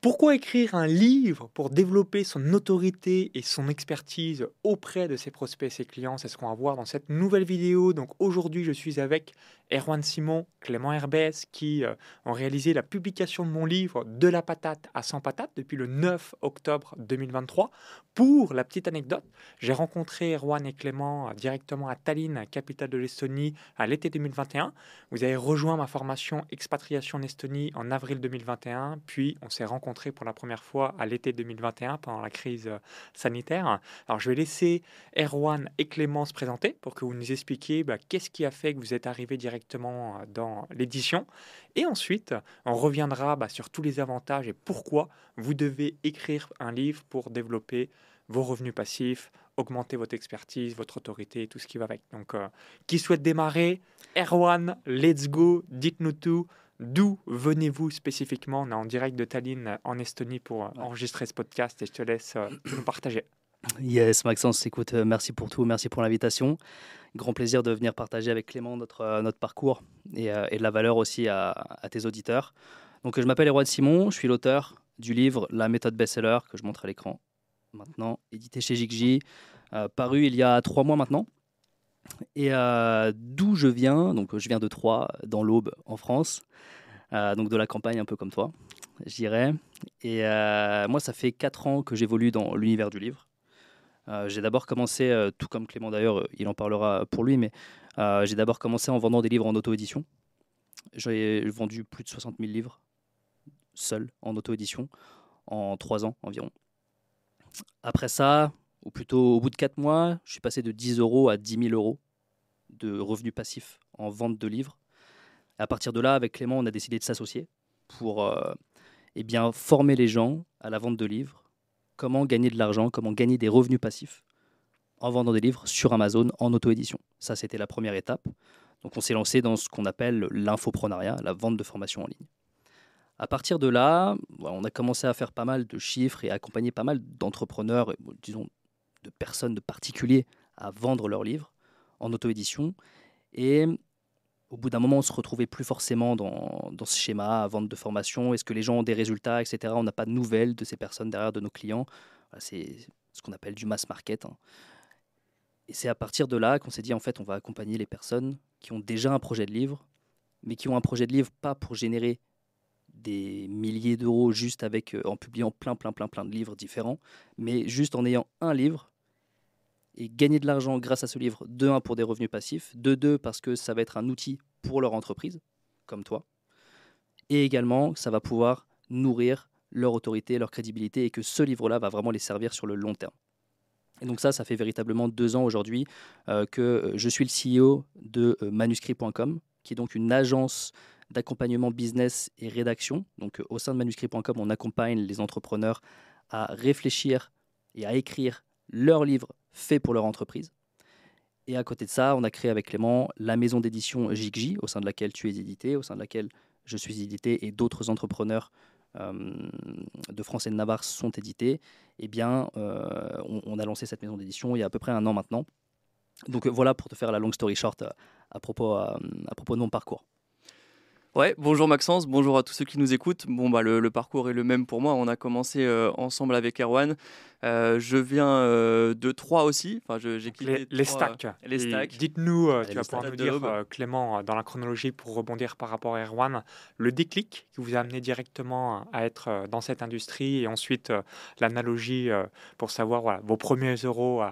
Pourquoi écrire un livre pour développer son autorité et son expertise auprès de ses prospects et ses clients? C'est ce qu'on va voir dans cette nouvelle vidéo. Donc aujourd'hui, je suis avec Erwan Simon, Clément Herbès, qui euh, ont réalisé la publication de mon livre De la patate à 100 patates depuis le 9 octobre 2023. Pour la petite anecdote, j'ai rencontré Erwan et Clément euh, directement à Tallinn, capitale de l'Estonie, à l'été 2021. Vous avez rejoint ma formation expatriation en Estonie en avril 2021, puis on s'est rencontrés pour la première fois à l'été 2021 pendant la crise euh, sanitaire. Alors je vais laisser Erwan et Clément se présenter pour que vous nous expliquiez bah, qu'est-ce qui a fait que vous êtes arrivé directement euh, dans l'édition. Et ensuite, on reviendra bah, sur tous les avantages et pourquoi vous devez écrire un livre pour développer vos revenus passifs, augmenter votre expertise, votre autorité tout ce qui va avec. Donc, euh, qui souhaite démarrer? Erwan, let's go, dites-nous tout. D'où venez-vous spécifiquement? On est en direct de Tallinn, en Estonie, pour euh, enregistrer ce podcast et je te laisse euh, nous partager. Yes, Maxence, écoute, euh, merci pour tout, merci pour l'invitation. Grand plaisir de venir partager avec Clément notre, notre parcours et, et de la valeur aussi à, tes auditeurs. Donc, je m'appelle Erwan Simon, je suis l'auteur du livre La méthode best-seller que je montre à l'écran maintenant, édité chez Jigji, paru il y a trois mois maintenant. Et euh, d'où je viens, donc je viens de Troyes, dans l'Aube, en France, euh, donc de la campagne un peu comme toi, je dirais. Et euh, moi, ça fait 4 ans que j'évolue dans l'univers du livre. j'ai d'abord commencé, tout comme Clément d'ailleurs, il en parlera pour lui, mais j'ai d'abord commencé en vendant des livres en auto-édition. J'ai vendu plus de 60 000 livres, seul, en auto-édition, en 3 ans environ. Après ça, ou plutôt au bout de 4 mois, je suis passé de 10 euros à 10 000 euros de revenus passifs en vente de livres. À partir de là, avec Clément, on a décidé de s'associer pour euh, eh bien, former les gens à la vente de livres, comment gagner de l'argent, comment gagner des revenus passifs en vendant des livres sur Amazon en auto-édition. Ça, c'était la première étape. Donc on s'est lancé dans ce qu'on appelle l'infoprenariat, la vente de formation en ligne. À partir de là, on a commencé à faire pas mal de chiffres et à accompagner pas mal d'entrepreneurs, disons de personnes, de particuliers à vendre leurs livres en auto-édition. Et au bout d'un moment, on se retrouvait plus forcément dans, ce schéma à vente de formation. Est-ce que les gens ont des résultats, etc. On n'a pas de nouvelles de ces personnes derrière de nos clients. C'est ce qu'on appelle du mass market. Hein. Et c'est à partir de là qu'on s'est dit, en fait, on va accompagner les personnes qui ont déjà un projet de livre, mais qui ont un projet de livre pas pour générer des milliers d'euros juste avec euh, en publiant plein plein plein plein de livres différents, mais juste en ayant un livre et gagner de l'argent grâce à ce livre, de un pour des revenus passifs, de deux parce que ça va être un outil pour leur entreprise, comme toi, et également ça va pouvoir nourrir leur autorité, leur crédibilité, et que ce livre-là va vraiment les servir sur le long terme. Et donc ça, ça fait véritablement deux ans aujourd'hui euh, que euh, je suis le CEO de manuscrit.com, qui est donc une agence d'accompagnement business et rédaction. Donc, euh, au sein de manuscrit.com, on accompagne les entrepreneurs à réfléchir et à écrire leurs livres faits pour leur entreprise. Et à côté de ça, on a créé avec Clément la maison d'édition Jigji, au sein de laquelle tu es édité, au sein de laquelle je suis édité et d'autres entrepreneurs euh, de France et de Navarre sont édités. Eh bien, euh, on, a lancé cette maison d'édition il y a à peu près un an maintenant. Donc voilà pour te faire la long story short à propos de mon parcours. Ouais, bonjour Maxence, bonjour à tous ceux qui nous écoutent. Bon, bah, le, parcours est le même pour moi. On a commencé euh, ensemble avec Erwan. Euh, je viens euh, de Troyes aussi. Enfin, j'ai quitté les, stacks. les stacks. Dites-nous, tu vas pouvoir nous dire, Clément, dans la chronologie, pour rebondir par rapport à Erwan, le déclic qui vous a amené directement à être dans cette industrie et ensuite l'analogie pour savoir voilà, vos premiers euros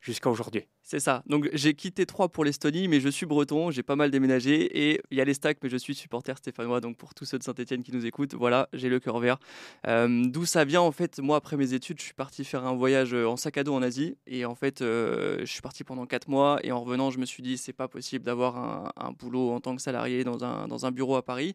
jusqu'à aujourd'hui. C'est ça. Donc j'ai quitté Troyes pour l'Estonie, mais je suis breton, j'ai pas mal déménagé et il y a les stacks, mais je suis supporter stéphanois. Donc pour tous ceux de Saint-Etienne qui nous écoutent, voilà, j'ai le cœur vert. Euh, d'où ça vient en fait Moi, après mes études, je suis parti faire un voyage en sac à dos en Asie et en fait, euh, je suis parti pendant 4 mois et en revenant, je me suis dit c'est pas possible d'avoir un, un, boulot en tant que salarié dans un, dans un bureau à Paris.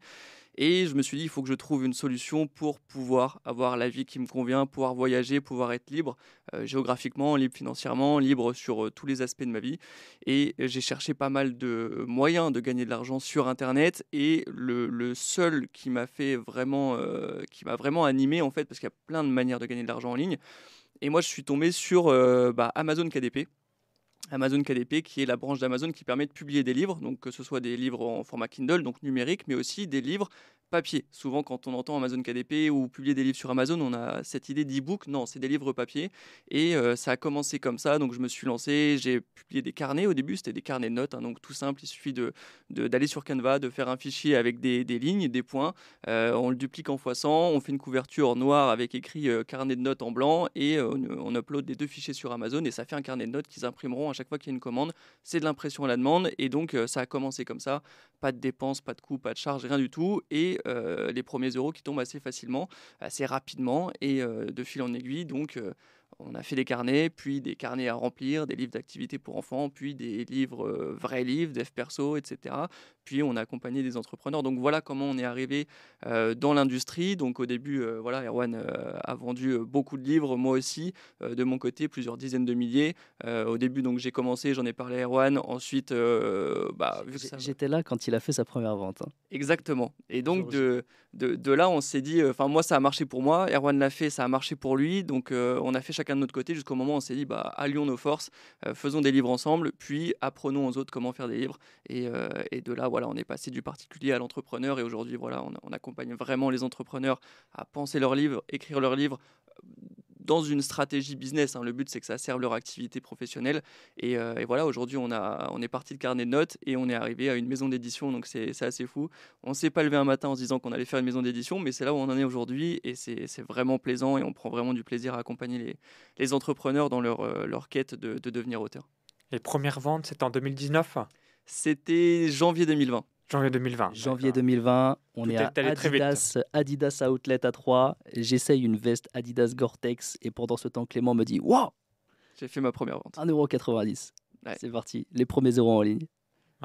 Et je me suis dit, il faut que je trouve une solution pour pouvoir avoir la vie qui me convient, pouvoir voyager, pouvoir être libre euh, géographiquement, libre financièrement, libre sur euh, tous les aspects de ma vie. Et j'ai cherché pas mal de moyens de gagner de l'argent sur Internet. Et le, seul qui m'a fait vraiment, euh, qui m'a vraiment animé en fait, parce qu'il y a plein de manières de gagner de l'argent en ligne. Et moi, je suis tombé sur bah, Amazon KDP. Amazon KDP, qui est la branche d'Amazon qui permet de publier des livres, donc que ce soit des livres en format Kindle, donc numérique, mais aussi des livres papier. Souvent, quand on entend Amazon KDP ou publier des livres sur Amazon, on a cette idée d'e-book. Non, c'est des livres papier. Et euh, ça a commencé comme ça. Donc, je me suis lancé. J'ai publié des carnets. Au début, c'était des carnets de notes. Hein, donc, tout simple. Il suffit d'aller de, sur Canva, de faire un fichier avec des, des lignes, des points. Euh, on le duplique en x100. On fait une couverture noire avec écrit euh, carnet de notes en blanc. Et on, upload les deux fichiers sur Amazon. Et ça fait un carnet de notes qu'ils imprimeront à chaque fois qu'il y a une commande. C'est de l'impression à la demande. Et donc, ça a commencé comme ça. Pas de dépenses, pas de coûts, pas de charges, rien du tout. Et euh, les premiers euros qui tombent assez facilement, assez rapidement et euh, de fil en aiguille. Donc, euh, on a fait des carnets, puis des carnets à remplir, des livres d'activités pour enfants, puis des livres, vrais livres, dev perso, etc. Puis on a accompagné des entrepreneurs. Donc voilà comment on est arrivé dans l'industrie. Donc au début, voilà, Erwan a vendu beaucoup de livres, moi aussi, de mon côté, plusieurs dizaines de milliers. au début, donc j'ai commencé, j'en ai parlé à Erwan. Ensuite, bah, j'étais là quand il a fait sa première vente. Hein. Exactement. Et donc de, de, de, là, on s'est dit, enfin moi ça a marché pour moi, Erwan l'a fait, ça a marché pour lui. Donc on a fait de notre côté jusqu'au moment où on s'est dit, bah, allions nos forces, faisons des livres ensemble, puis apprenons aux autres comment faire des livres. Et, et de là, voilà, on est passé du particulier à l'entrepreneur et aujourd'hui, voilà, on, accompagne vraiment les entrepreneurs à penser leurs livres, écrire leurs livres dans une stratégie business. Hein. Le but, c'est que ça serve leur activité professionnelle. Et, euh, et voilà, aujourd'hui, on, a, on est parti de carnet de notes et on est arrivé à une maison d'édition. Donc, c'est assez fou. On ne s'est pas levé un matin en se disant qu'on allait faire une maison d'édition, mais c'est là où on en est aujourd'hui. Et c'est vraiment plaisant et on prend vraiment du plaisir à accompagner les, les entrepreneurs dans leur, euh, leur quête de, de devenir auteur. Les premières ventes, c'était en 2019 c'était janvier 2020. Janvier 2020. Janvier 2020, on est à Adidas, Adidas Outlet à 3. J'essaye une veste Adidas Gore-Tex et pendant ce temps, Clément me dit Waouh J'ai fait ma première vente. 1,90€. Ouais. C'est parti, les premiers euros en ligne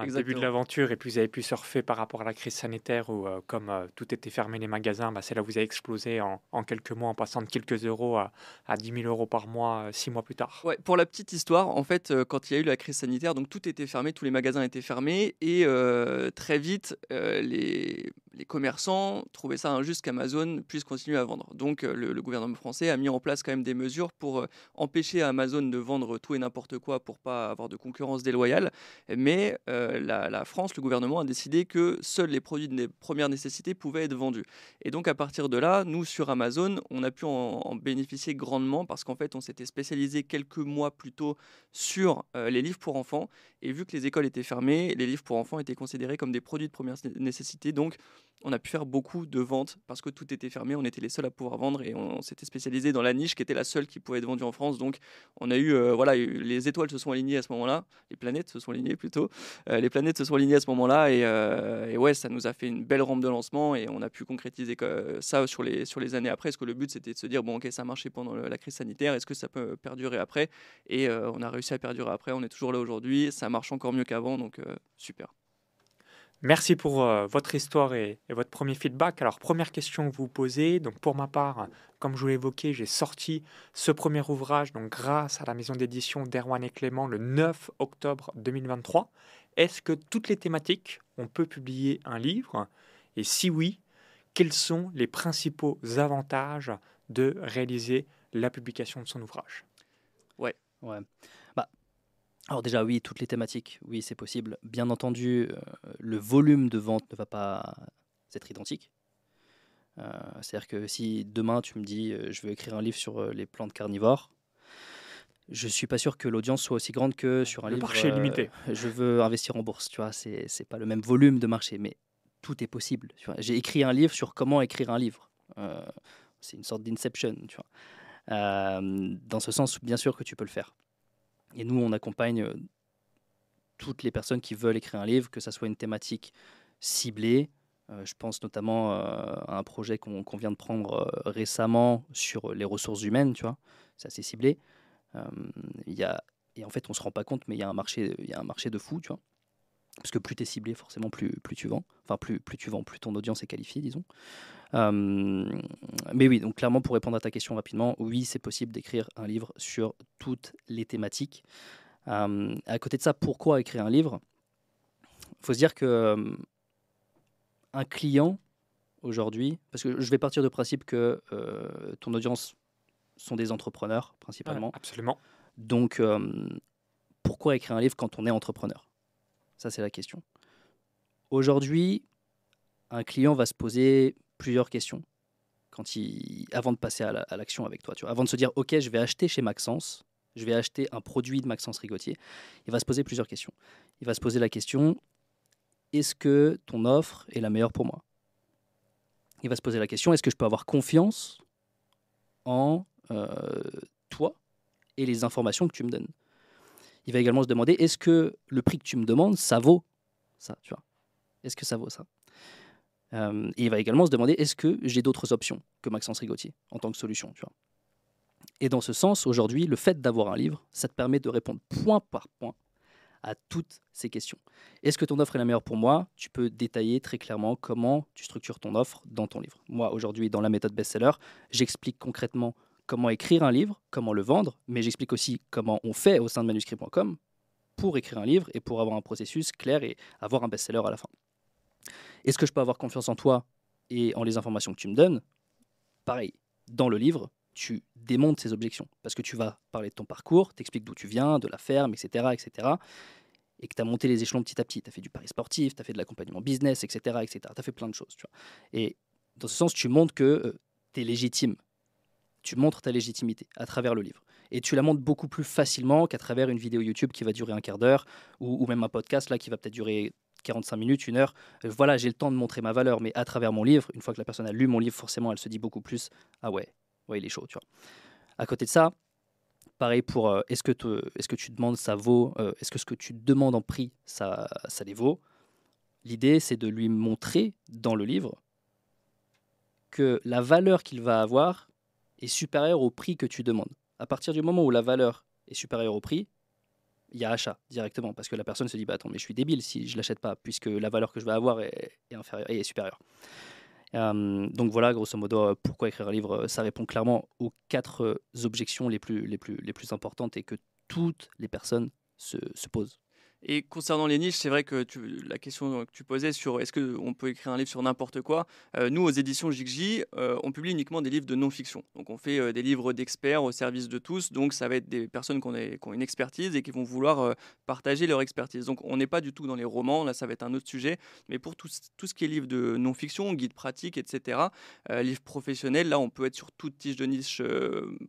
le début de l'aventure, et puis vous avez pu surfer par rapport à la crise sanitaire où, euh, comme euh, tout était fermé, les magasins, bah, c'est là où vous avez explosé en, en, quelques mois en passant de quelques euros à, à 10 000 euros par mois, euh, six mois plus tard. Ouais, pour la petite histoire, en fait, quand il y a eu la crise sanitaire, donc tout était fermé, tous les magasins étaient fermés, et très vite, les, les commerçants trouvaient ça injuste qu'Amazon puisse continuer à vendre. Donc le, le, gouvernement français a mis en place quand même des mesures pour empêcher Amazon de vendre tout et n'importe quoi pour pas avoir de concurrence déloyale. Mais la, France, le gouvernement a décidé que seuls les produits de première nécessité pouvaient être vendus. Et donc à partir de là, nous sur Amazon, on a pu en, bénéficier grandement parce qu'en fait, on s'était spécialisé quelques mois plus tôt sur les livres pour enfants. Et vu que les écoles étaient fermées, les livres pour enfants étaient considérés comme des produits de première nécessité. Donc on a pu faire beaucoup de ventes parce que tout était fermé, on était les seuls à pouvoir vendre et on, s'était spécialisé dans la niche qui était la seule qui pouvait être vendue en France. Donc on a eu, euh, voilà, les étoiles se sont alignées à ce moment-là, les planètes se sont alignées plutôt, euh, les planètes se sont alignées à ce moment-là et, euh, ouais, ça nous a fait une belle rampe de lancement et on a pu concrétiser ça sur les, sur les années après. Parce que le but c'était de se dire, bon ok, ça a marché pendant la crise sanitaire, est-ce que ça peut perdurer après? Et on a réussi à perdurer après, on est toujours là aujourd'hui, marche encore mieux qu'avant, donc super. Merci pour euh, votre histoire et, et, votre premier feedback. Alors, première question que vous posez. Donc, pour ma part, comme je vous l'ai évoqué, j'ai sorti ce premier ouvrage donc grâce à la maison d'édition d'Erwan et Clément le 9 octobre 2023. Est-ce que toutes les thématiques, on peut publier un livre? Et si oui, quels sont les principaux avantages de réaliser la publication de son ouvrage? Ouais. Ouais. Alors déjà oui, toutes les thématiques, oui c'est possible. Bien entendu, euh, le volume de vente ne va pas être identique. Euh, C'est-à-dire que si demain tu me dis euh, je veux écrire un livre sur les plantes carnivores, je suis pas sûr que l'audience soit aussi grande que sur un le livre. marché est limité. je veux investir en bourse, tu vois, c'est c'est pas le même volume de marché, mais tout est possible. J'ai écrit un livre sur comment écrire un livre. c'est une sorte d'inception, tu vois. dans ce sens, bien sûr que tu peux le faire. Et nous, on accompagne toutes les personnes qui veulent écrire un livre, que ça soit une thématique ciblée. Euh, je pense notamment euh, à un projet qu'on qu vient de prendre euh, récemment sur les ressources humaines, tu vois. C'est assez ciblé. Il y a, et en fait, on ne se rend pas compte, mais il y, a un marché, il y a un marché de fou, tu vois. Parce que plus tu es ciblé, forcément, plus, plus tu vends. Enfin, plus, plus tu vends, plus ton audience est qualifiée, disons. Euh, mais oui, donc clairement, pour répondre à ta question rapidement, oui, c'est possible d'écrire un livre sur toutes les thématiques. Euh, à côté de ça, pourquoi écrire un livre? Il faut se dire que euh, un client aujourd'hui, parce que je vais partir du principe que ton audience sont des entrepreneurs principalement. Ouais, absolument. Donc, pour pourquoi écrire un livre quand on est entrepreneur? Ça, c'est la question. Aujourd'hui, un client va se poser plusieurs questions quand il, avant de passer à l'action avec toi. Avant de se dire, OK, je vais acheter chez Maxence, je vais acheter un produit de Maxence Rigotier, il va se poser plusieurs questions. Il va se poser la question, est-ce que ton offre est la meilleure pour moi? Il va se poser la question, est-ce que je peux avoir confiance en euh, toi et les informations que tu me donnes? Il va également se demander, est-ce que le prix que tu me demandes, ça vaut ça tu vois? Est-ce que ça vaut ça? Euh, et il va également se demander est-ce que j'ai d'autres options que Maxence Rigotier en tant que solution tu vois? Et dans ce sens, aujourd'hui, le fait d'avoir un livre, ça te permet de répondre point par point à toutes ces questions. Est-ce que ton offre est la meilleure pour moi? Tu peux détailler très clairement comment tu structures ton offre dans ton livre. Moi, aujourd'hui, dans la méthode best-seller, j'explique concrètement comment écrire un livre, comment le vendre, mais j'explique aussi comment on fait au sein de manuscrit.com pour écrire un livre et pour avoir un processus clair et avoir un best-seller à la fin. Est-ce que je peux avoir confiance en toi et en les informations que tu me donnes? Pareil, dans le livre, tu démontes ces objections parce que tu vas parler de ton parcours, t'expliques d'où tu viens, de la ferme, etc., etc., et que tu as monté les échelons petit à petit. Tu as fait du pari sportif, tu as fait de l'accompagnement business, etc., etc. Tu as fait plein de choses. Et dans ce sens, tu montres que euh, tu es légitime. Tu montres ta légitimité à travers le livre. Et tu la montres beaucoup plus facilement qu'à travers une vidéo YouTube qui va durer un quart d'heure ou, même un podcast là qui va peut-être durer 45 minutes, une heure. Euh, voilà, j'ai le temps de montrer ma valeur, mais à travers mon livre, une fois que la personne a lu mon livre, forcément, elle se dit beaucoup plus Ah ouais, ouais, il est chaud, tu vois. À côté de ça, pareil pour euh, est-ce que, est que tu demandes ça vaut, euh, est-ce que ce que tu demandes en prix, ça, ça les vaut? L'idée, c'est de lui montrer dans le livre que la valeur qu'il va avoir est supérieure au prix que tu demandes. À partir du moment où la valeur est supérieure au prix, il y a achat directement parce que la personne se dit bah attends mais je suis débile si je l'achète pas puisque la valeur que je vais avoir est, inférieure et est supérieure. Euh, donc voilà grosso modo euh, pourquoi écrire un livre ça répond clairement aux quatre euh, objections les plus les plus les plus importantes et que toutes les personnes se, se posent. Et concernant les niches, c'est vrai que la question que tu posais sur est-ce qu'on peut écrire un livre sur n'importe quoi, euh, nous aux éditions JigJ, euh, on publie uniquement des livres de non-fiction. Donc on fait euh, des livres d'experts au service de tous, donc ça va être des personnes qui ont, une expertise et qui vont vouloir partager leur expertise. Donc on n'est pas du tout dans les romans, là ça va être un autre sujet, mais pour tout, tout ce qui est livre de non-fiction, guide pratique, etc., livres professionnels, là on peut être sur toute tige de niche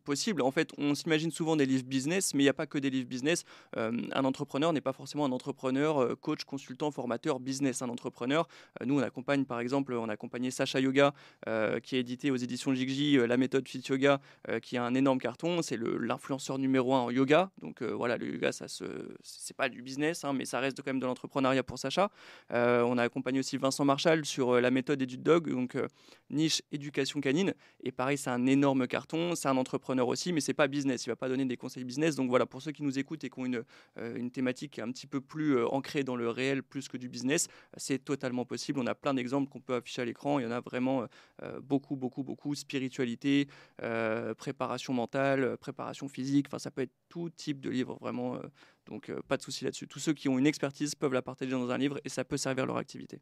possible. En fait, on s'imagine souvent des livres business, mais il n'y a pas que des livres business. un entrepreneur n'est pas forcément un entrepreneur, euh, coach, consultant, formateur, business, un entrepreneur. Euh, nous, on accompagne, par exemple, on a accompagné Sacha Yoga, euh, qui est édité aux éditions Jigji, la méthode Fit Yoga, qui a un énorme carton. C'est l'influenceur numéro un en yoga. Donc voilà, le yoga, ça se, c'est pas du business, hein, mais ça reste quand même de l'entrepreneuriat pour Sacha. on a accompagné aussi Vincent Marshall sur la méthode EduDog, donc niche éducation canine. Et pareil, c'est un énorme carton. C'est un entrepreneur aussi, mais c'est pas business. Il va pas donner des conseils business. Donc voilà, pour ceux qui nous écoutent et qui ont une, une thématique un petit peu plus euh, ancré dans le réel plus que du business, c'est totalement possible. On a plein d'exemples qu'on peut afficher à l'écran. Il y en a vraiment euh, euh, beaucoup, beaucoup, beaucoup. Spiritualité, préparation mentale, préparation physique. Enfin, ça peut être tout type de livre, vraiment. donc, pas de souci là-dessus. Tous ceux qui ont une expertise peuvent la partager dans un livre et ça peut servir leur activité.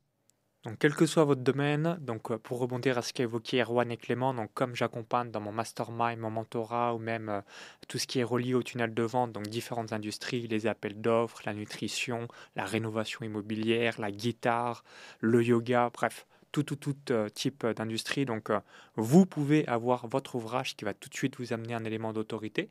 Donc, quel que soit votre domaine, donc euh, pour rebondir à ce qu'a évoqué Erwan et Clément, donc comme j'accompagne dans mon mastermind, mon mentorat ou même euh, tout ce qui est relié au tunnel de vente, donc différentes industries, les appels d'offres, la nutrition, la rénovation immobilière, la guitare, le yoga, bref, tout, tout, tout euh, type d'industrie. Donc, vous pouvez avoir votre ouvrage qui va tout de suite vous amener un élément d'autorité.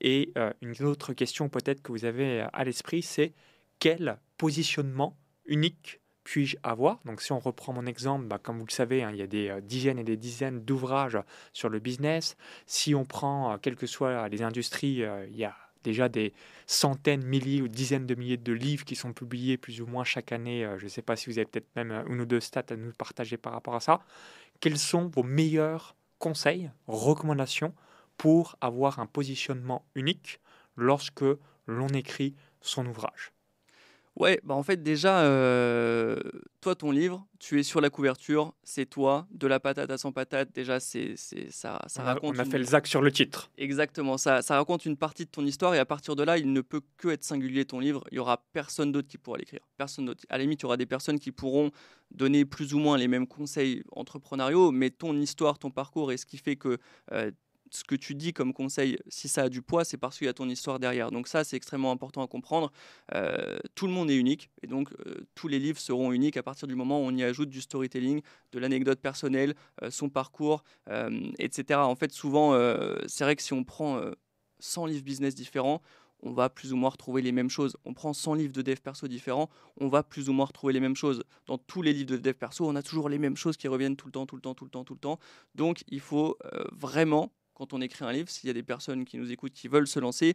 Et une autre question peut-être que vous avez à l'esprit, c'est quel positionnement unique puis-je avoir Donc si on reprend mon exemple, bah, comme vous le savez, hein, il y a des euh, dizaines et des dizaines d'ouvrages sur le business. Si on prend, euh, quelles que soient les industries, euh, il y a déjà des centaines, milliers ou dizaines de milliers de livres qui sont publiés plus ou moins chaque année. je ne sais pas si vous avez peut-être même une ou deux stats à nous partager par rapport à ça. Quels sont vos meilleurs conseils, recommandations pour avoir un positionnement unique lorsque l'on écrit son ouvrage? Ouais, bah en fait déjà, euh, toi ton livre, tu es sur la couverture, c'est toi, de la patate à sans patate, déjà c'est ça, ça on a, raconte. On a fait le zac sur le titre. Exactement, ça, ça raconte une partie de ton histoire et à partir de là, il ne peut que être singulier ton livre. Il y aura personne d'autre qui pourra l'écrire, personne d'autre. À la limite, il y aura des personnes qui pourront donner plus ou moins les mêmes conseils entrepreneuriaux, mais ton histoire, ton parcours et ce qui fait que euh, ce que tu dis comme conseil, si ça a du poids, c'est parce qu'il y a ton histoire derrière. Donc ça, c'est extrêmement important à comprendre. Euh, tout le monde est unique, et donc euh, tous les livres seront uniques à partir du moment où on y ajoute du storytelling, de l'anecdote personnelle, euh, son parcours, etc. En fait, souvent, c'est vrai que si on prend 100 livres business différents, on va plus ou moins retrouver les mêmes choses. On prend 100 livres de dev perso différents, on va plus ou moins retrouver les mêmes choses. Dans tous les livres de dev perso, on a toujours les mêmes choses qui reviennent tout le temps, tout le temps, tout le temps, tout le temps. Donc il faut vraiment quand on écrit un livre, s'il y a des personnes qui nous écoutent, qui veulent se lancer,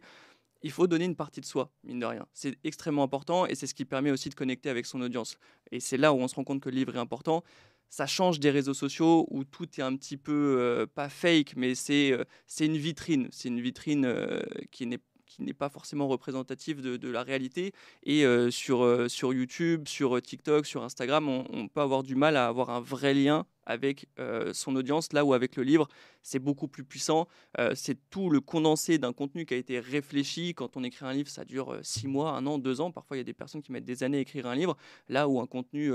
il faut donner une partie de soi, mine de rien. C'est extrêmement important et c'est ce qui permet aussi de connecter avec son audience. Et c'est là où on se rend compte que le livre est important. Ça change des réseaux sociaux où tout est un petit peu, euh, pas fake, mais c'est euh, c'est une vitrine. C'est une vitrine euh, qui n'est qui n'est pas forcément représentative de, la réalité. Et sur, sur YouTube, sur TikTok, sur Instagram, on, peut avoir du mal à avoir un vrai lien avec euh, son audience, là où avec le livre, c'est beaucoup plus puissant. Euh, c'est tout le condensé d'un contenu qui a été réfléchi. Quand on écrit un livre, ça dure euh, six mois, un an, deux ans. Parfois, il y a des personnes qui mettent des années à écrire un livre. Là où un contenu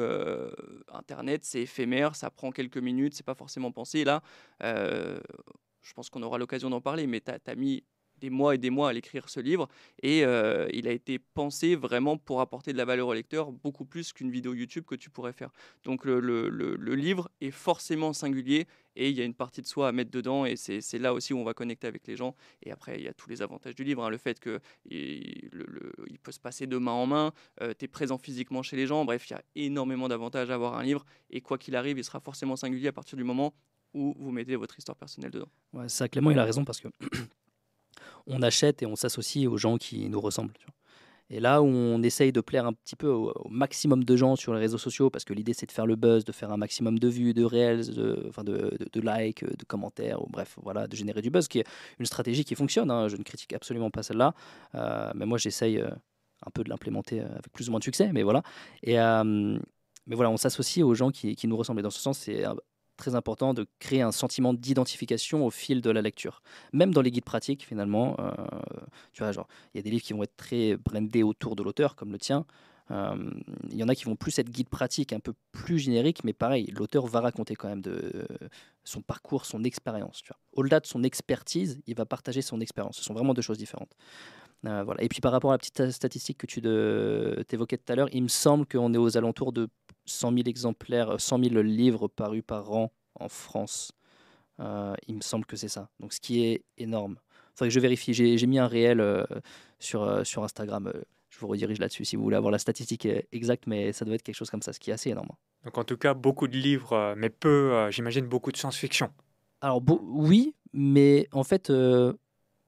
Internet, c'est éphémère, ça prend quelques minutes, c'est pas forcément pensé. là, je pense qu'on aura l'occasion d'en parler, mais tu as mis des mois et des mois à l'écrire ce livre et euh, il a été pensé vraiment pour apporter de la valeur au lecteur beaucoup plus qu'une vidéo YouTube que tu pourrais faire. Donc le, livre est forcément singulier et il y a une partie de soi à mettre dedans et c'est là aussi où on va connecter avec les gens et après il y a tous les avantages du livre, hein. le fait qu'il il peut se passer de main en main, euh, tu es présent physiquement chez les gens, bref il y a énormément d'avantages à avoir un livre et quoi qu'il arrive il sera forcément singulier à partir du moment où vous mettez votre histoire personnelle dedans. Ouais, ça, Clément, il a raison parce que on achète et on s'associe aux gens qui nous ressemblent. Et là où on essaye de plaire un petit peu au, maximum de gens sur les réseaux sociaux, parce que l'idée c'est de faire le buzz, de faire un maximum de vues, de réels, de, enfin de, de, likes, de commentaires, ou bref, voilà, de générer du buzz, qui est une stratégie qui fonctionne. Hein. Je ne critique absolument pas celle-là, euh, mais moi j'essaye euh, un peu de l'implémenter euh, avec plus ou moins de succès, mais voilà. Et mais voilà, on s'associe aux gens qui, nous ressemblent. Et dans ce sens, c'est très important de créer un sentiment d'identification au fil de la lecture. Même dans les guides pratiques, finalement, euh, tu vois, genre, il y a des livres qui vont être très brandés autour de l'auteur, comme le tien. Euh, il y en a qui vont plus être guides pratiques, un peu plus génériques, mais pareil, l'auteur va raconter quand même de son parcours, son expérience. Au-delà de son expertise, il va partager son expérience. Ce sont vraiment deux choses différentes. Euh, voilà. Et puis par rapport à la petite statistique que tu évoquais tout à l'heure, il me semble qu'on est aux alentours de 100 000 exemplaires, 100 000 livres parus par an en France. Euh, il me semble que c'est ça. Donc, ce qui est énorme. Faudrait que je vérifie. J'ai mis un réel euh, sur, euh, sur Instagram. je vous redirige là-dessus si vous voulez avoir la statistique exacte, mais ça doit être quelque chose comme ça, ce qui est assez énorme. Donc, en tout cas, beaucoup de livres, mais peu, j'imagine, beaucoup de science-fiction. Alors, oui, mais en fait,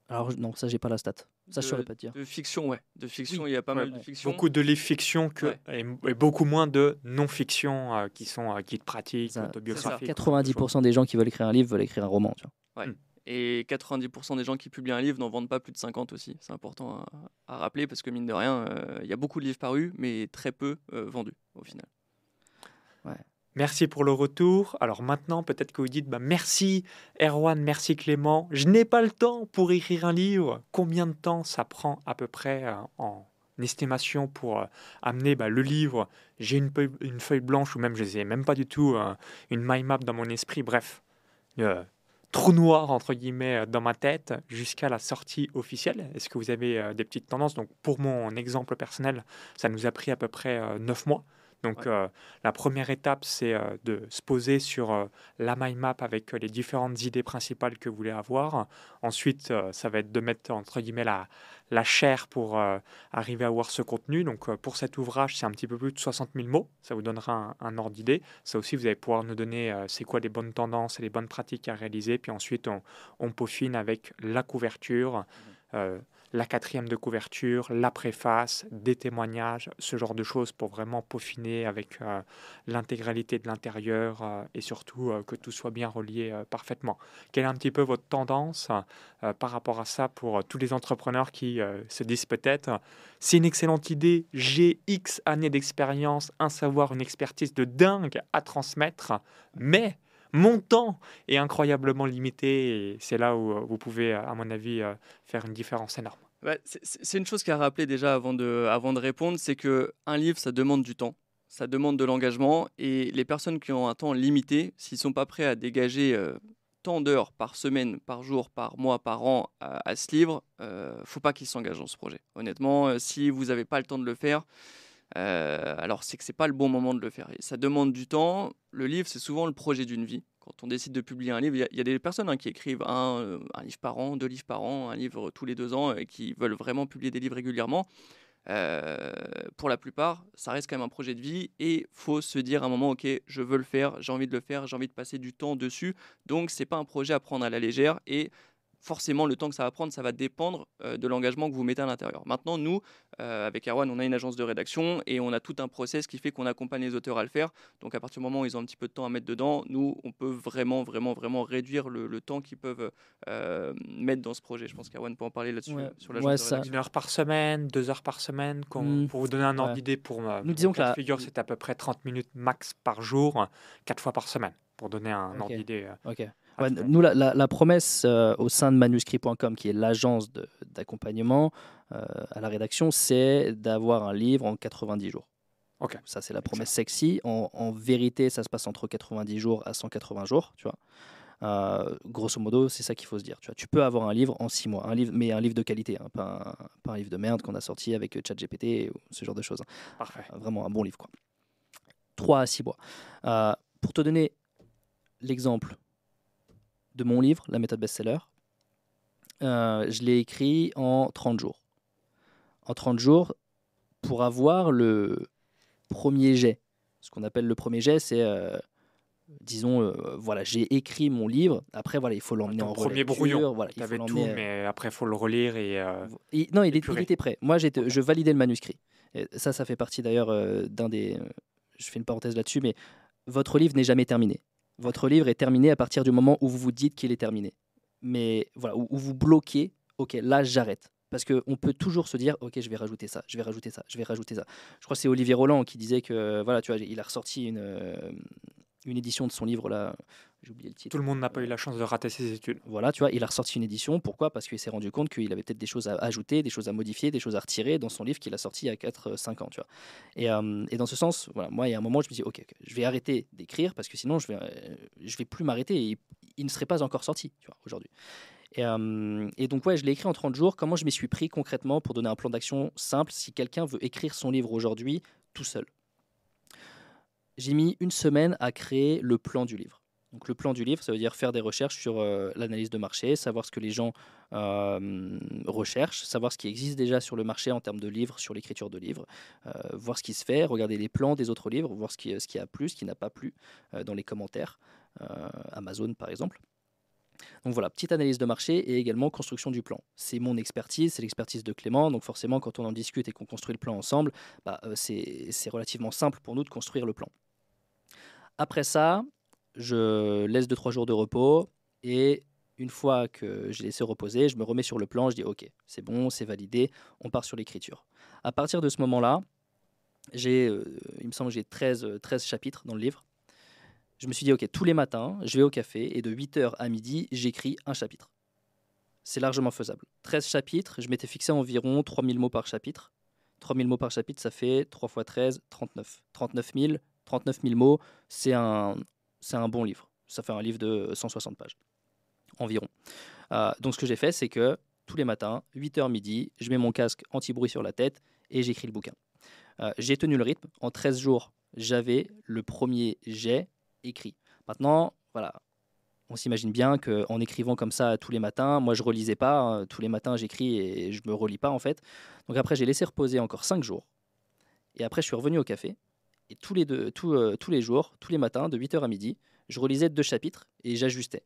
alors non, ça, j'ai pas la stat. Ça, je saurais pas dire. De fiction, ouais. De fiction, il y a pas mal de fiction. Beaucoup de livres fiction que, et, beaucoup moins de non-fiction euh, qui sont euh, guides pratiques, autobiographiques. 90% des gens qui veulent écrire un livre veulent écrire un roman. Tu vois. Ouais. Hmm. Et 90% des gens qui publient un livre n'en vendent pas plus de 50 aussi. C'est important à, rappeler parce que mine de rien, euh, il y a beaucoup de livres parus, mais très peu vendus au final. Merci pour le retour. Alors maintenant, peut-être que vous dites bah, merci Erwan, merci Clément. Je n'ai pas le temps pour écrire un livre. Combien de temps ça prend à peu près euh, en estimation pour euh, amener bah, le livre? J'ai une, feuille blanche ou même je n'ai même pas du tout euh, une mind map dans mon esprit. Bref, trou noir entre guillemets dans ma tête jusqu'à la sortie officielle. Est-ce que vous avez des petites tendances? Donc pour mon exemple personnel, ça nous a pris à peu près neuf mois. Donc euh, la première étape, c'est euh, de se poser sur euh, la mind map avec les différentes idées principales que vous voulez avoir. Ensuite, ça va être de mettre entre guillemets la, la chair pour arriver à avoir ce contenu. Donc pour cet ouvrage, c'est un petit peu plus de 60 000 mots. Ça vous donnera un, ordre d'idée. Ça aussi, vous allez pouvoir nous donner c'est quoi les bonnes tendances et les bonnes pratiques à réaliser. Puis ensuite, on, peaufine avec la couverture. Mmh la quatrième de couverture, la préface, des témoignages, ce genre de choses pour vraiment peaufiner avec euh, l'intégralité de l'intérieur euh, et surtout euh, que tout soit bien relié parfaitement. Quelle est un petit peu votre tendance par rapport à ça pour tous les entrepreneurs qui se disent peut-être c'est une excellente idée, j'ai X années d'expérience, un savoir, une expertise de dingue à transmettre, mais mon temps est incroyablement limité et c'est là où euh, vous pouvez, à mon avis, euh, faire une différence énorme. c'est une chose qui a rappelé déjà avant de, répondre, c'est que un livre, ça demande du temps, ça demande de l'engagement et les personnes qui ont un temps limité, s'ils sont pas prêts à dégager tant d'heures par semaine, par jour, par mois, par an à, ce livre, euh, faut pas qu'il s'engage dans ce projet. Honnêtement, euh, si vous n'avez pas le temps de le faire, euh, alors c'est que c'est pas le bon moment de le faire. ça demande du temps. Le livre, c'est souvent le projet d'une vie. Quand on décide de publier un livre, il y, a des personnes hein, qui écrivent un, un, livre par an, deux livres par an, un livre tous les deux ans, et qui veulent vraiment publier des livres régulièrement. Euh, pour la plupart, ça reste quand même un projet de vie et faut se dire à un moment, ok, je veux le faire, j'ai envie de le faire, j'ai envie de passer du temps dessus. Donc c'est pas un projet à prendre à la légère et forcément, le temps que ça va prendre, ça va dépendre euh, de l'engagement que vous mettez à l'intérieur. Maintenant, nous, euh, avec Erwan, on a une agence de rédaction et on a tout un process qui fait qu'on accompagne les auteurs à le faire. Donc, à partir du moment où ils ont un petit peu de temps à mettre dedans, nous, on peut vraiment, vraiment, vraiment réduire le, temps qu'ils peuvent euh, mettre dans ce projet. Je pense qu'Erwan peut en parler là-dessus sur l'agence de rédaction. Une heure par semaine, deux heures par semaine, hmm. pour vous donner un ordre d'idée. Pour, nous disons que la figure, c'est à peu près 30 minutes max par jour, quatre fois par semaine, pour donner un ordre d'idée. Nous, la, promesse euh, au sein de manuscrit.com, qui est l'agence d'accompagnement euh, à la rédaction, c'est d'avoir un livre en 90 jours. Ok. Ça, c'est la promesse sexy. En, vérité, ça se passe entre 90 jours à 180 jours, tu vois. Euh, grosso modo, c'est ça qu'il faut se dire. Tu, vois. tu peux avoir un livre en 6 mois, un livre, mais un livre de qualité, hein, pas, un, livre de merde qu'on a sorti avec ChatGPT ou ce genre de choses. Parfait. vraiment un bon livre. Quoi. 3 à 6 mois. pour te donner l'exemple de mon livre, La méthode best-seller. Euh, je l'ai écrit en 30 jours. En 30 jours, pour avoir le premier jet. Ce qu'on appelle le premier jet, c'est, euh, disons, euh, voilà, j'ai écrit mon livre. Après, voilà, il faut l'emmener en premier brouillon. Voilà, il faut tout, mais après, il faut le relire et. non, il, était prêt. Moi, je validais le manuscrit. ça, ça fait partie d'ailleurs d'un des. Je fais une parenthèse là-dessus, mais votre livre n'est jamais terminé. Votre livre est terminé à partir du moment où vous vous dites qu'il est terminé. Mais voilà, où, vous bloquez, ok, là j'arrête. Parce qu'on peut toujours se dire, ok, je vais rajouter ça, je vais rajouter ça, je vais rajouter ça. Je crois que c'est Olivier Roland qui disait que, voilà, tu vois, il a ressorti une, euh, une édition de son livre là. J'ai oublié le titre. Tout le monde n'a pas eu la chance de rater ses études. Voilà, tu vois, il a ressorti une édition. Pourquoi? Parce qu'il s'est rendu compte qu'il avait peut-être des choses à ajouter, des choses à modifier, des choses à retirer dans son livre qu'il a sorti il y a 4-5 ans, tu vois. Et, euh, et, dans ce sens, voilà, moi, il y a un moment, je me dis, ok, je vais arrêter d'écrire parce que sinon, je vais, euh, je vais plus m'arrêter et il, ne serait pas encore sorti, tu vois, aujourd'hui. Et, euh, et, donc, ouais, je l'ai écrit en 30 jours. Comment je m'y suis pris concrètement pour donner un plan d'action simple si quelqu'un veut écrire son livre aujourd'hui tout seul? J'ai mis une semaine à créer le plan du livre. Donc le plan du livre, ça veut dire faire des recherches sur euh, l'analyse de marché, savoir ce que les gens euh, recherchent, savoir ce qui existe déjà sur le marché en termes de livres, sur l'écriture de livres, euh, voir ce qui se fait, regarder les plans des autres livres, voir ce qui, a plu, ce qui n'a pas plu dans les commentaires, Amazon par exemple. Donc voilà, petite analyse de marché et également construction du plan. C'est mon expertise, c'est l'expertise de Clément, donc forcément quand on en discute et qu'on construit le plan ensemble, bah, c'est relativement simple pour nous de construire le plan. Après ça, je laisse 2-3 jours de repos et une fois que j'ai laissé reposer, je me remets sur le plan, je dis ok, c'est bon, c'est validé, on part sur l'écriture. À partir de ce moment-là, j'ai, euh, il me semble que j'ai 13, 13 chapitres dans le livre. Je me suis dit ok, tous les matins, je vais au café et de 8h à midi, j'écris un chapitre. C'est largement faisable. 13 chapitres, je m'étais fixé environ 3000 mots par chapitre. 3000 mots par chapitre, ça fait 3 x 13, 39. 39 000, 39 000 mots, c'est un, c'est un bon livre. Ça fait un livre de 160 pages environ. Euh, donc ce que j'ai fait, c'est que tous les matins, 8h midi, je mets mon casque anti-bruit sur la tête et j'écris le bouquin. Euh, j'ai tenu le rythme. En 13 jours, j'avais le premier jet écrit. Maintenant, voilà, on s'imagine bien qu'en écrivant comme ça tous les matins, moi je relisais pas, hein. tous les matins j'écris et je me relis pas en fait. Donc après j'ai laissé reposer encore 5 jours. Et après je suis revenu au café et tous les, deux, euh, tous les jours, tous les matins, de 8h à midi, je relisais deux chapitres et j'ajustais.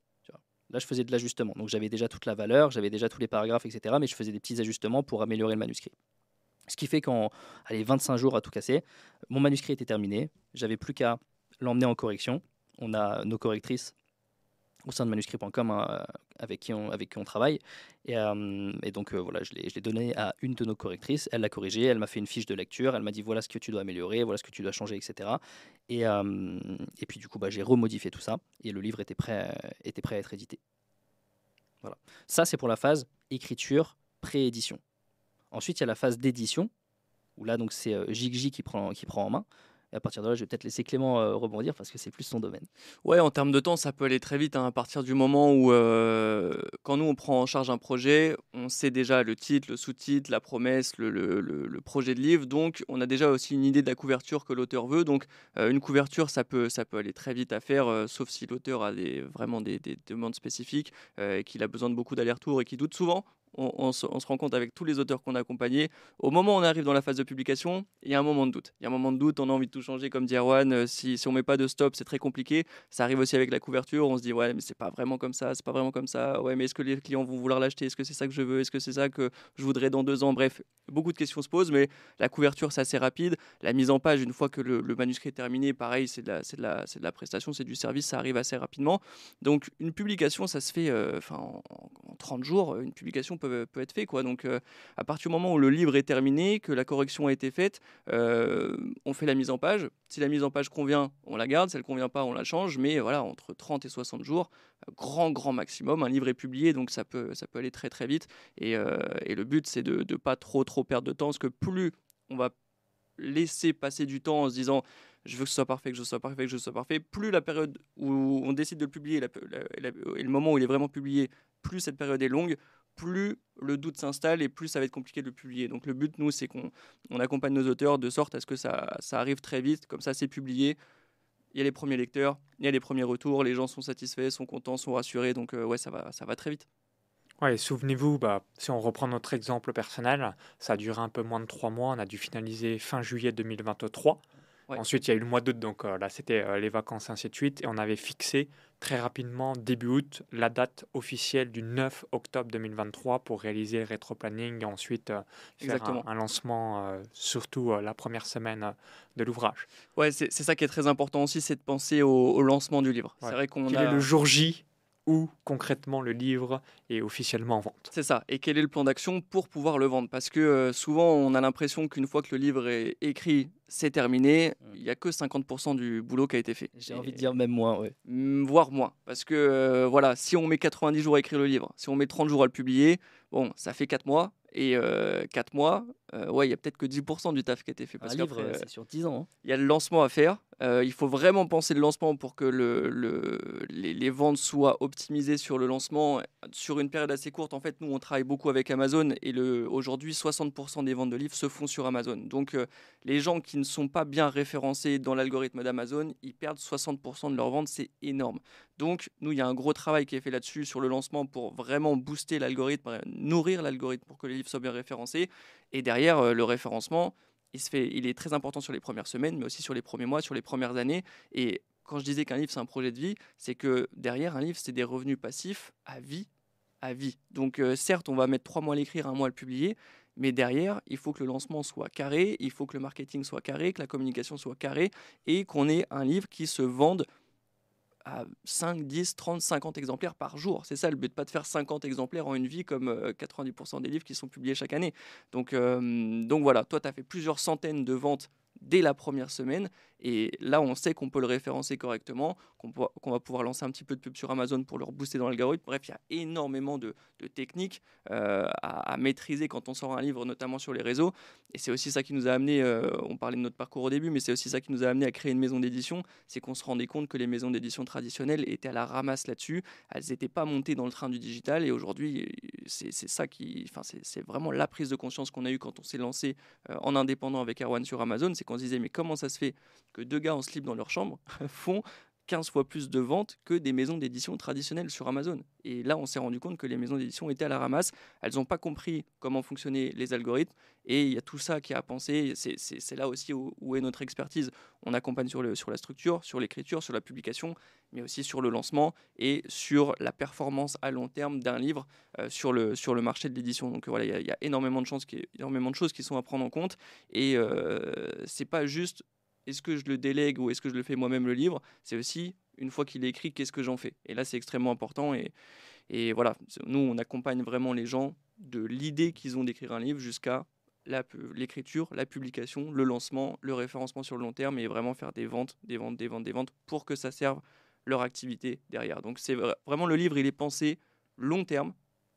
Là, je faisais de l'ajustement. Donc j'avais déjà toute la valeur, j'avais déjà tous les paragraphes, etc. Mais je faisais des petits ajustements pour améliorer le manuscrit. Ce qui fait qu'en 25 jours à tout casser, mon manuscrit était terminé. J'avais plus qu'à l'emmener en correction. On a nos correctrices au sein de manuscrit.com hein, avec, qui on, avec qui on travaille. Et, euh, donc euh, voilà, je l'ai donné à une de nos correctrices, elle l'a corrigé, elle m'a fait une fiche de lecture, elle m'a dit voilà ce que tu dois améliorer, voilà ce que tu dois changer, etc. Et, euh, et puis du coup, bah, j'ai remodifié tout ça et le livre était prêt, était prêt à être édité. Voilà. Ça, c'est pour la phase écriture, pré-édition. Ensuite, il y a la phase d'édition, où là, donc c'est Jigji qui prend, qui prend en main. À partir de là, je vais peut-être laisser Clément euh, rebondir parce que c'est plus son domaine. Ouais, en termes de temps, ça peut aller très vite hein, à partir du moment où, euh, quand nous on prend en charge un projet, on sait déjà le titre, le sous-titre, la promesse, le, projet de livre. Donc, on a déjà aussi une idée de la couverture que l'auteur veut. Donc, euh, une couverture, ça peut, ça peut aller très vite à faire, sauf si l'auteur a des, vraiment des, des demandes spécifiques et qu'il a besoin de beaucoup d'allers-retours et qui doute souvent. On, se, rend compte avec tous les auteurs qu'on a accompagnés, au moment où on arrive dans la phase de publication, il y a un moment de doute. Il y a un moment de doute, on a envie de tout changer, comme dit Erwan. euh, si, si on met pas de stop, c'est très compliqué. Ça arrive aussi avec la couverture, on se dit ouais, mais c'est pas vraiment comme ça, c'est pas vraiment comme ça. Ouais, mais est-ce que les clients vont vouloir l'acheter? Est-ce que c'est ça que je veux? Est-ce que c'est ça que je voudrais dans deux ans? Bref, beaucoup de questions se posent, mais la couverture, c'est assez rapide. La mise en page, une fois que le, manuscrit est terminé, pareil, c'est de, la- de, de la prestation, c'est du service, ça arrive assez rapidement. Donc, une publication, ça se fait euh, en, en 30 jours, une publication peut, peut être faite. Quoi. Donc, euh, à partir du moment où le livre est terminé, que la correction a été faite, euh, on fait la mise en page. Si la mise en page convient, on la garde. Si elle ne convient pas, on la change. Mais voilà, entre 30 et 60 jours, euh, grand, grand maximum. Un livre est publié, donc ça peut, ça peut aller très, très vite. Et, et le but, c'est de ne pas trop, trop perdre de temps. Parce que plus on va laisser passer du temps en se disant je veux que ce soit parfait, que ce soit parfait, que ce soit parfait, plus la période où on décide de le publier et le moment où il est vraiment publié, plus cette période est longue, plus le doute s'installe et plus ça va être compliqué de le publier. Donc le but, nous, c'est qu'on on accompagne nos auteurs de sorte à ce que ça, ça arrive très vite, comme ça c'est publié, il y a les premiers lecteurs, il y a les premiers retours, les gens sont satisfaits, sont contents, sont rassurés, donc euh, ouais, ça va, ça va très vite. Ouais, souvenez-vous, bah, si on reprend notre exemple personnel, ça a duré un peu moins de trois mois. On a dû finaliser fin juillet 2023. Ouais. Ensuite, il y a eu le mois d'août, donc euh, là, c'était euh, les vacances, ainsi de suite. Et on avait fixé très rapidement, début août, la date officielle du 9 octobre 2023 pour réaliser le rétro-planning et ensuite euh, faire un, lancement, surtout la première semaine de l'ouvrage. Ouais, c'est ça qui est très important aussi, c'est de penser au, au lancement du livre. Ouais. C'est vrai qu'on a... est le jour J où concrètement le livre est officiellement en vente C'est ça. Et quel est le plan d'action pour pouvoir le vendre? Parce que euh, souvent, on a l'impression qu'une fois que le livre est écrit, c'est terminé. Mm. Il n'y a que 50% du boulot qui a été fait. J'ai envie de dire même moins, ouais. Voire moins. Parce que euh, voilà, si on met 90 jours à écrire le livre, si on met 30 jours à le publier, bon, ça fait 4 mois. Et 4 mois, euh, ouais, il y a peut-être que 10% du taf qui a été fait. Un livre, euh, euh, c'est sur 10 ans. hein. il y a le lancement à faire. Euh, il faut vraiment penser le lancement pour que le, le- les, ventes soient optimisées sur le lancement sur une période assez courte. En fait, nous, on travaille beaucoup avec Amazon et aujourd'hui, 60% des ventes de livres se font sur Amazon. Donc, euh, les gens qui ne sont pas bien référencés dans l'algorithme d'Amazon, ils perdent 60% de leurs ventes. C'est énorme. Donc, nous, il y a un gros travail qui est fait là-dessus sur le lancement pour vraiment booster l'algorithme, euh, nourrir l'algorithme pour que les livres soient bien référencés. Et derrière, le référencement, il, se fait, il est très important sur les premières semaines, mais aussi sur les premiers mois, sur les premières années. Et quand je disais qu'un livre, c'est un projet de vie, c'est que derrière un livre, c'est des revenus passifs à vie, à vie. Donc euh, certes, on va mettre trois mois à l'écrire, un mois à le publier, mais derrière, il faut que le lancement soit carré, il faut que le marketing soit carré, que la communication soit carrée, et qu'on ait un livre qui se vende à 5, 10, 30, 50 exemplaires par jour. C'est ça le but, pas de faire 50 exemplaires en une vie comme euh, 90% des livres qui sont publiés chaque année. Donc, euh, donc voilà, toi, tu as fait plusieurs centaines de ventes dès la première semaine. Et là, on sait qu'on peut le référencer correctement, qu'on va pouvoir lancer un petit peu de pub sur Amazon pour le rebooster dans l'algorithme. Bref, il y a énormément de, techniques euh, à, maîtriser quand on sort un livre, notamment sur les réseaux. Et c'est aussi ça qui nous a amené, euh, on parlait de notre parcours au début, mais c'est aussi ça qui nous a amené à créer une maison d'édition. C'est qu'on se rendait compte que les maisons d'édition traditionnelles étaient à la ramasse là-dessus. Elles n'étaient pas montées dans le train du digital. Et aujourd'hui, c'est ça qui. C'est vraiment la prise de conscience qu'on a eue quand on s'est lancé euh, en indépendant avec Erwan sur Amazon. C'est qu'on se disait, mais comment ça se fait que deux gars en slip dans leur chambre font 15 fois plus de ventes que des maisons d'édition traditionnelles sur Amazon. Et là, on s'est rendu compte que les maisons d'édition étaient à la ramasse. Elles n'ont pas compris comment fonctionnaient les algorithmes. Et il y a tout ça qui a à penser. C'est- là aussi où, est notre expertise. On accompagne sur, la structure, sur l'écriture, sur la publication, mais aussi sur le lancement et sur la performance à long terme d'un livre euh, sur, le, marché de l'édition. Donc voilà, il y a- énormément de, chances énormément de choses qui sont à prendre en compte. Et euh, c'est pas juste est-ce que je le délègue ou est-ce que je le fais moi-même le livre C'est aussi, une fois qu'il est écrit, qu'est-ce que j'en fais Et là, c'est extrêmement important. Et, voilà, nous, on accompagne vraiment les gens de l'idée qu'ils ont d'écrire un livre jusqu'à l'écriture, la publication, le lancement, le référencement sur le long terme et vraiment faire des ventes, des ventes, des ventes, des ventes pour que ça serve leur activité derrière. Donc c'est vra- vraiment le livre, il est pensé long terme,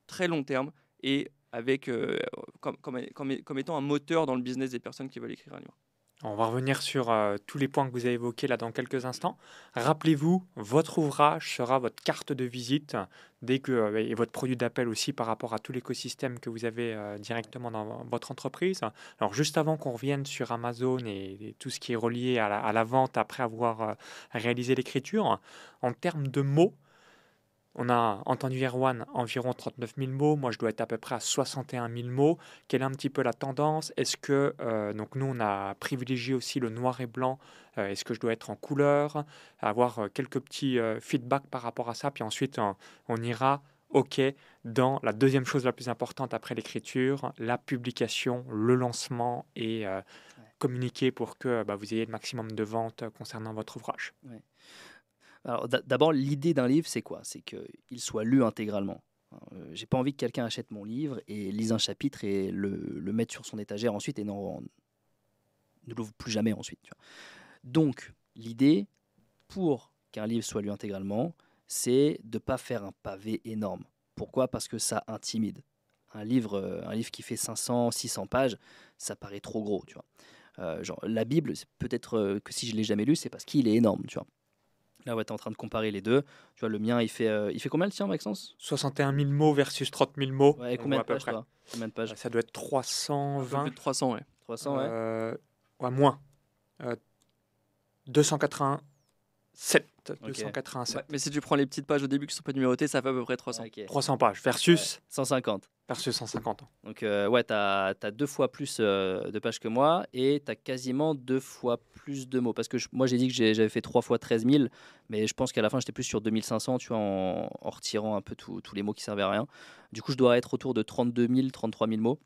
très long terme et avec euh, comme étant un moteur dans le business des personnes qui veulent écrire un livre. On va revenir sur euh, tous les points que vous avez évoqués là dans quelques instants. Rappelez-vous, votre ouvrage sera votre carte de visite dès que, euh, et votre produit d'appel aussi par rapport à tout l'écosystème que vous avez euh, directement dans votre entreprise. Alors juste avant qu'on revienne sur Amazon et, tout ce qui est relié à la, à la vente après avoir réalisé l'écriture, en termes de mots, on a entendu Erwan environ 39 000 mots. Moi, je dois être à peu près à 61 000 mots. Quelle est un petit peu la tendance? Est-ce que, euh, donc nous, on a privilégié aussi le noir et blanc. Euh, est-ce que je dois être en couleur? Avoir euh, quelques petits feedbacks par rapport à ça. Puis ensuite, on, ira, OK, dans la deuxième chose la plus importante après l'écriture, la publication, le lancement et communiquer pour que bah, vous ayez le maximum de ventes concernant votre ouvrage. D'abord, l'idée d'un livre, c'est quoi? C'est qu'il soit lu intégralement. Euh, j'ai pas envie que quelqu'un achète mon livre et lise un chapitre et le, mette sur son étagère ensuite et ne l'ouvre plus jamais ensuite. Donc l'idée pour qu'un livre soit lu intégralement, c'est de pas faire un pavé énorme. Pourquoi? Parce que ça intimide. Un livre, euh, un livre qui fait 500, 600 pages, ça paraît trop gros, tu vois. Euh, genre, la Bible, peut-être que si je l'ai jamais lu, c'est parce qu'il est énorme, tu vois. Là, ouais, tu es en train de comparer les deux. Tu vois, le mien, il fait, euh, il fait combien le tien, Maxence? 61 000 mots versus 30 000 mots. Ouais, combien, de pages, combien de pages? Ça doit être 320. Plus de 300, ouais. 300, ouais. Euh, ouais moins. Euh, 287. 287. mais si tu prends les petites pages au début qui sont pas numérotées, ça fait à peu près 300. 300 pages versus 150. Versus 150. Donc, euh, ouais, tu as, deux fois plus euh, de pages que moi et tu as quasiment deux fois plus de mots. Parce que moi, j'ai dit que j'avais fait trois fois 13 000, mais je pense qu'à la fin, j'étais plus sur 2500, tu vois, en, retirant un peu tous les mots qui servaient à rien. Du coup, je dois être autour de 32 000, 33 000 mots.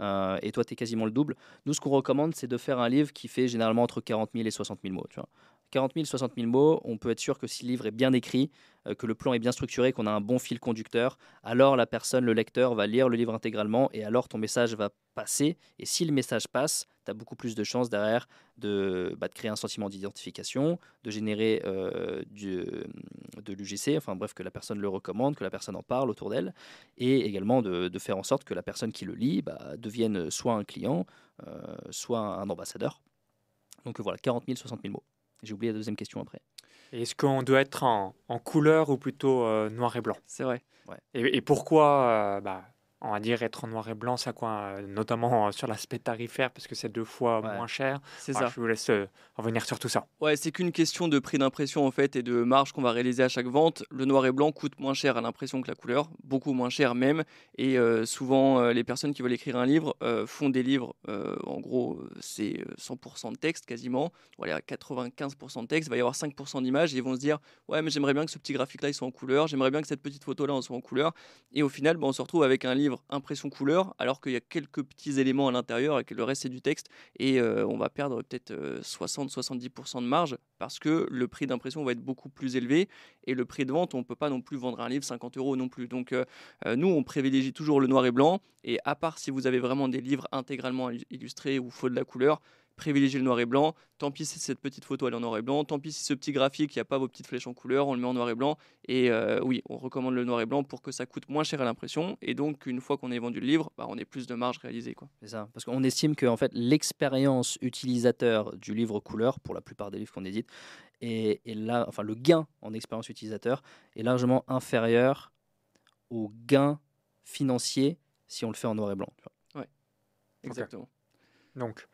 Euh, et toi, tu es quasiment le double. Nous, ce qu'on recommande, c'est de faire un livre qui fait généralement entre 40 000 et 60 000 mots. Tu vois. 40 000, 60 000 mots, on peut être sûr que si le livre est bien écrit, euh, que le plan est bien structuré, qu'on a un bon fil conducteur, alors la personne, le lecteur, va lire le livre intégralement et alors ton message va passer. Et si le message passe, tu as beaucoup plus de chances derrière de, bah, créer un sentiment d'identification, de générer euh, du, de l'UGC, enfin bref, que la personne le recommande, que la personne en parle autour d'elle, et également de, faire en sorte que la personne qui le lit bah, devienne soit un client, euh, soit un ambassadeur. Donc voilà, 40 000, 60 000 mots. J'ai oublié la deuxième question après. Est-ce qu'on doit être en, en couleur ou plutôt euh, noir et blanc? C'est vrai. Ouais. Et, et, pourquoi euh, bah, on va dire être en noir et blanc, ça quoi, euh, notamment euh, sur l'aspect tarifaire, parce que c'est deux fois moins cher. C'est ça. Je vous laisse euh, revenir sur tout ça. Ouais, c'est qu'une question de prix d'impression en fait et de marge qu'on va réaliser à chaque vente. Le noir et blanc coûte moins cher à l'impression que la couleur, beaucoup moins cher même. Et souvent, les personnes qui veulent écrire un livre font des livres, en gros, c'est 100% de texte quasiment. Voilà, 95% de texte, il va y avoir 5% d'images et ils vont se dire, ouais, mais j'aimerais bien que ce petit graphique-là soit en couleur, j'aimerais bien que cette petite photo-là soit en couleur. Et au final, bah, on se retrouve avec un livre impression couleur, alors qu'il y a quelques petits éléments à l'intérieur et que le reste c'est du texte. Et euh, on va perdre peut-être 60-70% euh, de marge parce que le prix d'impression va être beaucoup plus élevé et le prix de vente, on ne peut pas non plus vendre un livre 50 euros non plus. Donc euh, nous, on privilégie toujours le noir et blanc. Et à part si vous avez vraiment des livres intégralement illustrés ou faux de la couleur, privilégier le noir et blanc. Tant pis si cette petite photo elle est en noir et blanc, tant pis si ce petit graphique, il n'y a pas vos petites flèches en couleur, on le met en noir et blanc. Et euh, oui, on recommande le noir et blanc pour que ça coûte moins cher à l'impression. Et donc, une fois qu'on ait vendu le livre, bah, on ait plus de marge réalisée. C'est ça, parce qu'on estime que en fait, l'expérience utilisateur du livre couleur, pour la plupart des livres qu'on édite, est, là, enfin, le gain en expérience utilisateur est largement inférieur au gain financier si on le fait en noir et blanc. Oui, exactement. Donc,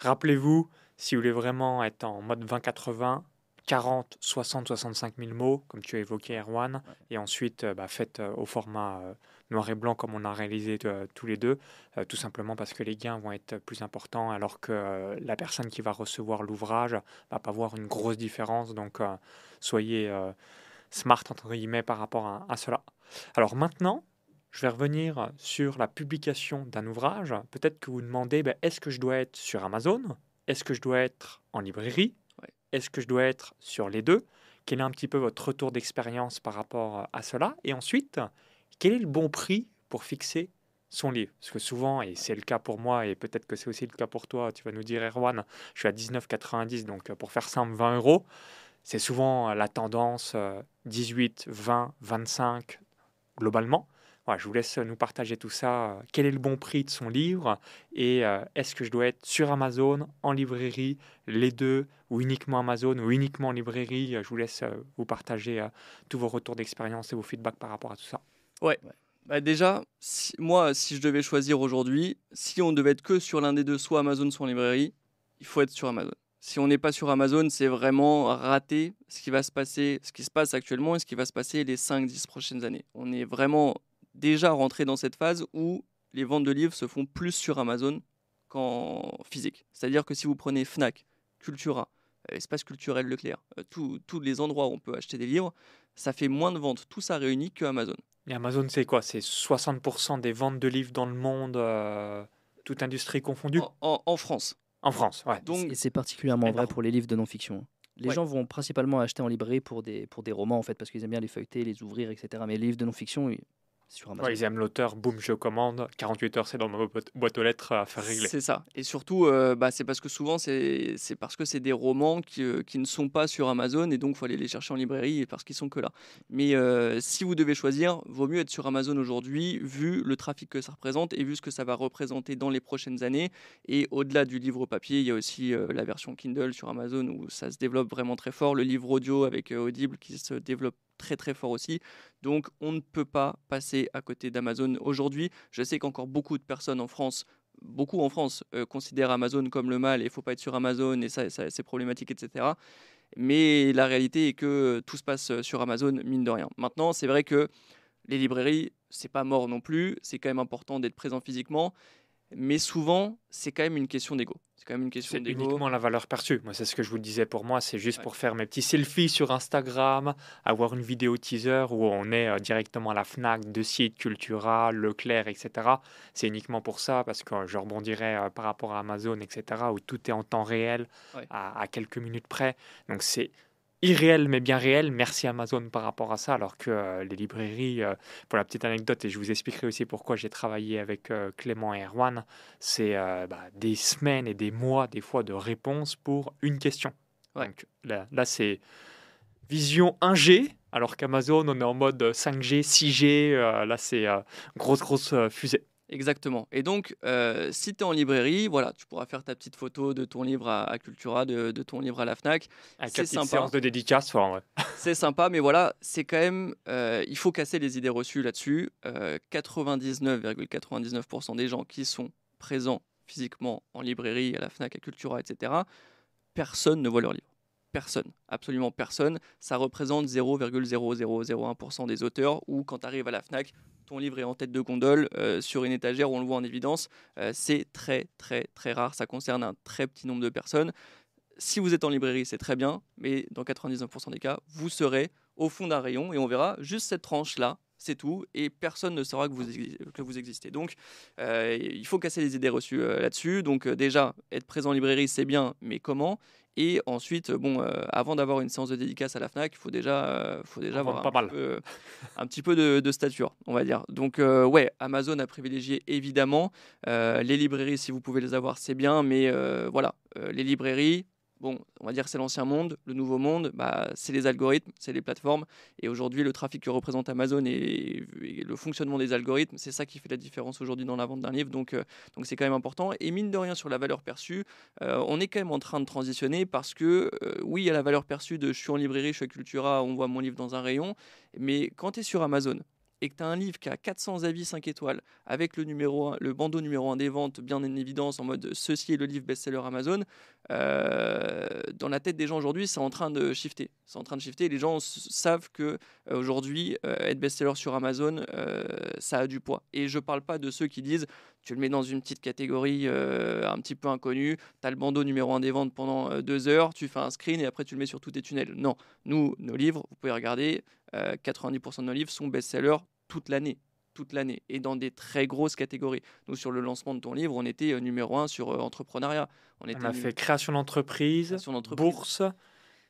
Rappelez-vous, si vous voulez vraiment être en mode 20-80, 40, 60, 65 000 mots, comme tu as évoqué, Erwan, et ensuite euh, bah, faites euh, au format euh, noir et blanc comme on a réalisé tous les deux, tout simplement parce que les gains vont être plus importants alors que la personne qui va recevoir l'ouvrage va pas voir une grosse différence. Donc soyez smart entre guillemets par rapport à, cela. Alors maintenant, je vais revenir sur la publication d'un ouvrage. Peut-être que vous demandez, ben, est-ce que je dois être sur Amazon? Est-ce que je dois être en librairie? Est-ce que je dois être sur les deux? Quel est un petit peu votre retour d'expérience par rapport à cela? Et ensuite, quel est le bon prix pour fixer son livre? Parce que souvent, et c'est le cas pour moi, et peut-être que c'est aussi le cas pour toi, tu vas nous dire, Erwan, je suis à 19,90, donc pour faire simple, 20 euros. C'est souvent la tendance 18, 20, 25 globalement. Je vous laisse nous partager tout ça. Quel est le bon prix de son livre et est-ce que je dois être sur Amazon, en librairie, les deux, ou uniquement Amazon, ou uniquement en librairie? Je vous laisse vous partager tous vos retours d'expérience et vos feedbacks par rapport à tout ça. Ouais. Bah déjà, moi, si je devais choisir aujourd'hui, si on devait être que sur l'un des deux, soit Amazon, soit librairie, il faut être sur Amazon. Si on n'est pas sur Amazon, c'est vraiment rater ce qui va se passer, ce qui se passe actuellement et ce qui va se passer les 5-10 prochaines années. On est vraiment déjà rentré dans cette phase où les ventes de livres se font plus sur Amazon qu'en physique. C'est-à-dire que si vous prenez Fnac, Cultura, euh, Espace culturel Leclerc, euh, tous les endroits où on peut acheter des livres, ça fait moins de ventes, tout ça réuni, que Amazon. Et Amazon, c'est quoi? C'est 60% des ventes de livres dans le monde, euh, toute industrie confondue? En, France. En France, ouais. Donc, et c'est particulièrement vrai pour les livres de non-fiction. Les gens vont principalement acheter en librairie pour des, pour des romans, en fait, parce qu'ils aiment bien les feuilleter, les ouvrir, etc. Mais les livres de non-fiction, ils aiment l'auteur, boum, je commande. 48 heures, c'est dans ma boîte aux lettres à faire régler. C'est ça. Et surtout, euh, bah, c'est parce que souvent, c'est parce que c'est des romans qui, euh, qui, ne sont pas sur Amazon et donc il faut aller les chercher en librairie parce qu'ils sont que là. Mais euh, si vous devez choisir, vaut mieux être sur Amazon aujourd'hui, vu le trafic que ça représente et vu ce que ça va représenter dans les prochaines années. Et au-delà du livre papier, il y a aussi la version Kindle sur Amazon où ça se développe vraiment très fort. Le livre audio avec Audible qui se développe très très fort aussi. Donc on ne peut pas passer à côté d'Amazon aujourd'hui. Je sais qu'encore beaucoup de personnes en France beaucoup en France euh, considèrent Amazon comme le mal et il faut pas être sur Amazon et ça, c'est problématique, etc. Mais la réalité est que tout se passe sur Amazon, mine de rien. Maintenant, c'est vrai que les librairies, c'est pas mort non plus, c'est quand même important d'être présent physiquement, mais souvent, c'est quand même une question d'ego. C'est quand même une question d'ego. uniquement la valeur perçue. Moi, c'est ce que je vous disais pour moi. C'est juste pour faire mes petits selfies sur Instagram, avoir une vidéo teaser où on est euh, directement à la Fnac, de sites Cultura, Leclerc, etc. C'est uniquement pour ça, parce que je rebondirais euh, par rapport à Amazon, etc., où tout est en temps réel, à, à quelques minutes près. Donc, c'est irréel mais bien réel. Merci Amazon par rapport à ça, alors que euh, les librairies, euh, pour la petite anecdote, et je vous expliquerai aussi pourquoi j'ai travaillé avec euh, Clément et Erwan, c'est bah, des semaines et des mois, des fois, de réponses pour une question. Donc là, là c'est vision 1G, alors qu'Amazon, on est en mode 5G, 6G, là c'est grosse, grosse fusée. Exactement. Et donc, euh, si tu es en librairie, voilà, tu pourras faire ta petite photo de ton livre à, Cultura, de, ton livre à la FNAC. C'est sympa. séance de dédicace. c'est sympa, mais voilà, c'est quand même... Euh, il faut casser les idées reçues là-dessus. 99,99% euh, des gens qui sont présents physiquement en librairie, à la FNAC, à Cultura, etc., personne ne voit leur livre personne, absolument personne. Ça représente 0,0001% des auteurs ou quand tu arrives à la FNAC, ton livre est en tête de gondole euh, sur une étagère où on le voit en évidence. Euh, c'est très très très rare, ça concerne un très petit nombre de personnes. Si vous êtes en librairie, c'est très bien, mais dans 99% des cas, vous serez au fond d'un rayon et on verra juste cette tranche-là, c'est tout, et personne ne saura que vous, que existez. Donc, euh, il faut casser les idées reçues là-dessus. Donc, déjà, être présent en librairie, c'est bien, mais comment? Et ensuite, bon, euh, avant d'avoir une séance de dédicace à la FNAC, il faut déjà, euh, faut déjà avoir un, Peu, un, petit peu de, stature, on va dire. Donc, euh, ouais, Amazon a privilégié évidemment. les librairies, si vous pouvez les avoir, c'est bien, mais voilà, les librairies, bon, on va dire c'est l'ancien monde, le nouveau monde, bah, c'est les algorithmes, c'est les plateformes. Et aujourd'hui, le trafic que représente Amazon et, le fonctionnement des algorithmes, c'est ça qui fait la différence aujourd'hui dans la vente d'un livre. Donc, euh, donc c'est quand même important. Et mine de rien, sur la valeur perçue, euh, on est quand même en train de transitionner parce que euh, oui, il y a la valeur perçue de je suis en librairie, je suis à Cultura, on voit mon livre dans un rayon. Mais quand tu es sur Amazon, et que tu as un livre qui a 400 avis 5 étoiles, avec le, numéro le bandeau numéro 1 des ventes bien en évidence, en mode ceci est le livre best-seller Amazon, euh, dans la tête des gens aujourd'hui, c'est en train de shifter. C'est en train de shifter. Les gens savent que euh, aujourd'hui, euh, être best-seller sur Amazon, ça a du poids. Et je parle pas de ceux qui disent tu le mets dans une petite catégorie un petit peu inconnue, tu as le bandeau numéro 1 des ventes pendant deux heures, tu fais un screen et après tu le mets sur tous tes tunnels. Non, nous, nos livres, vous pouvez regarder, 90% de nos livres sont best-sellers toute l'année toute l'année et dans des très grosses catégories. Nous, sur le lancement de ton livre, on était euh, numéro un sur euh, entrepreneuriat. On, était a fait création d'entreprise, bourse.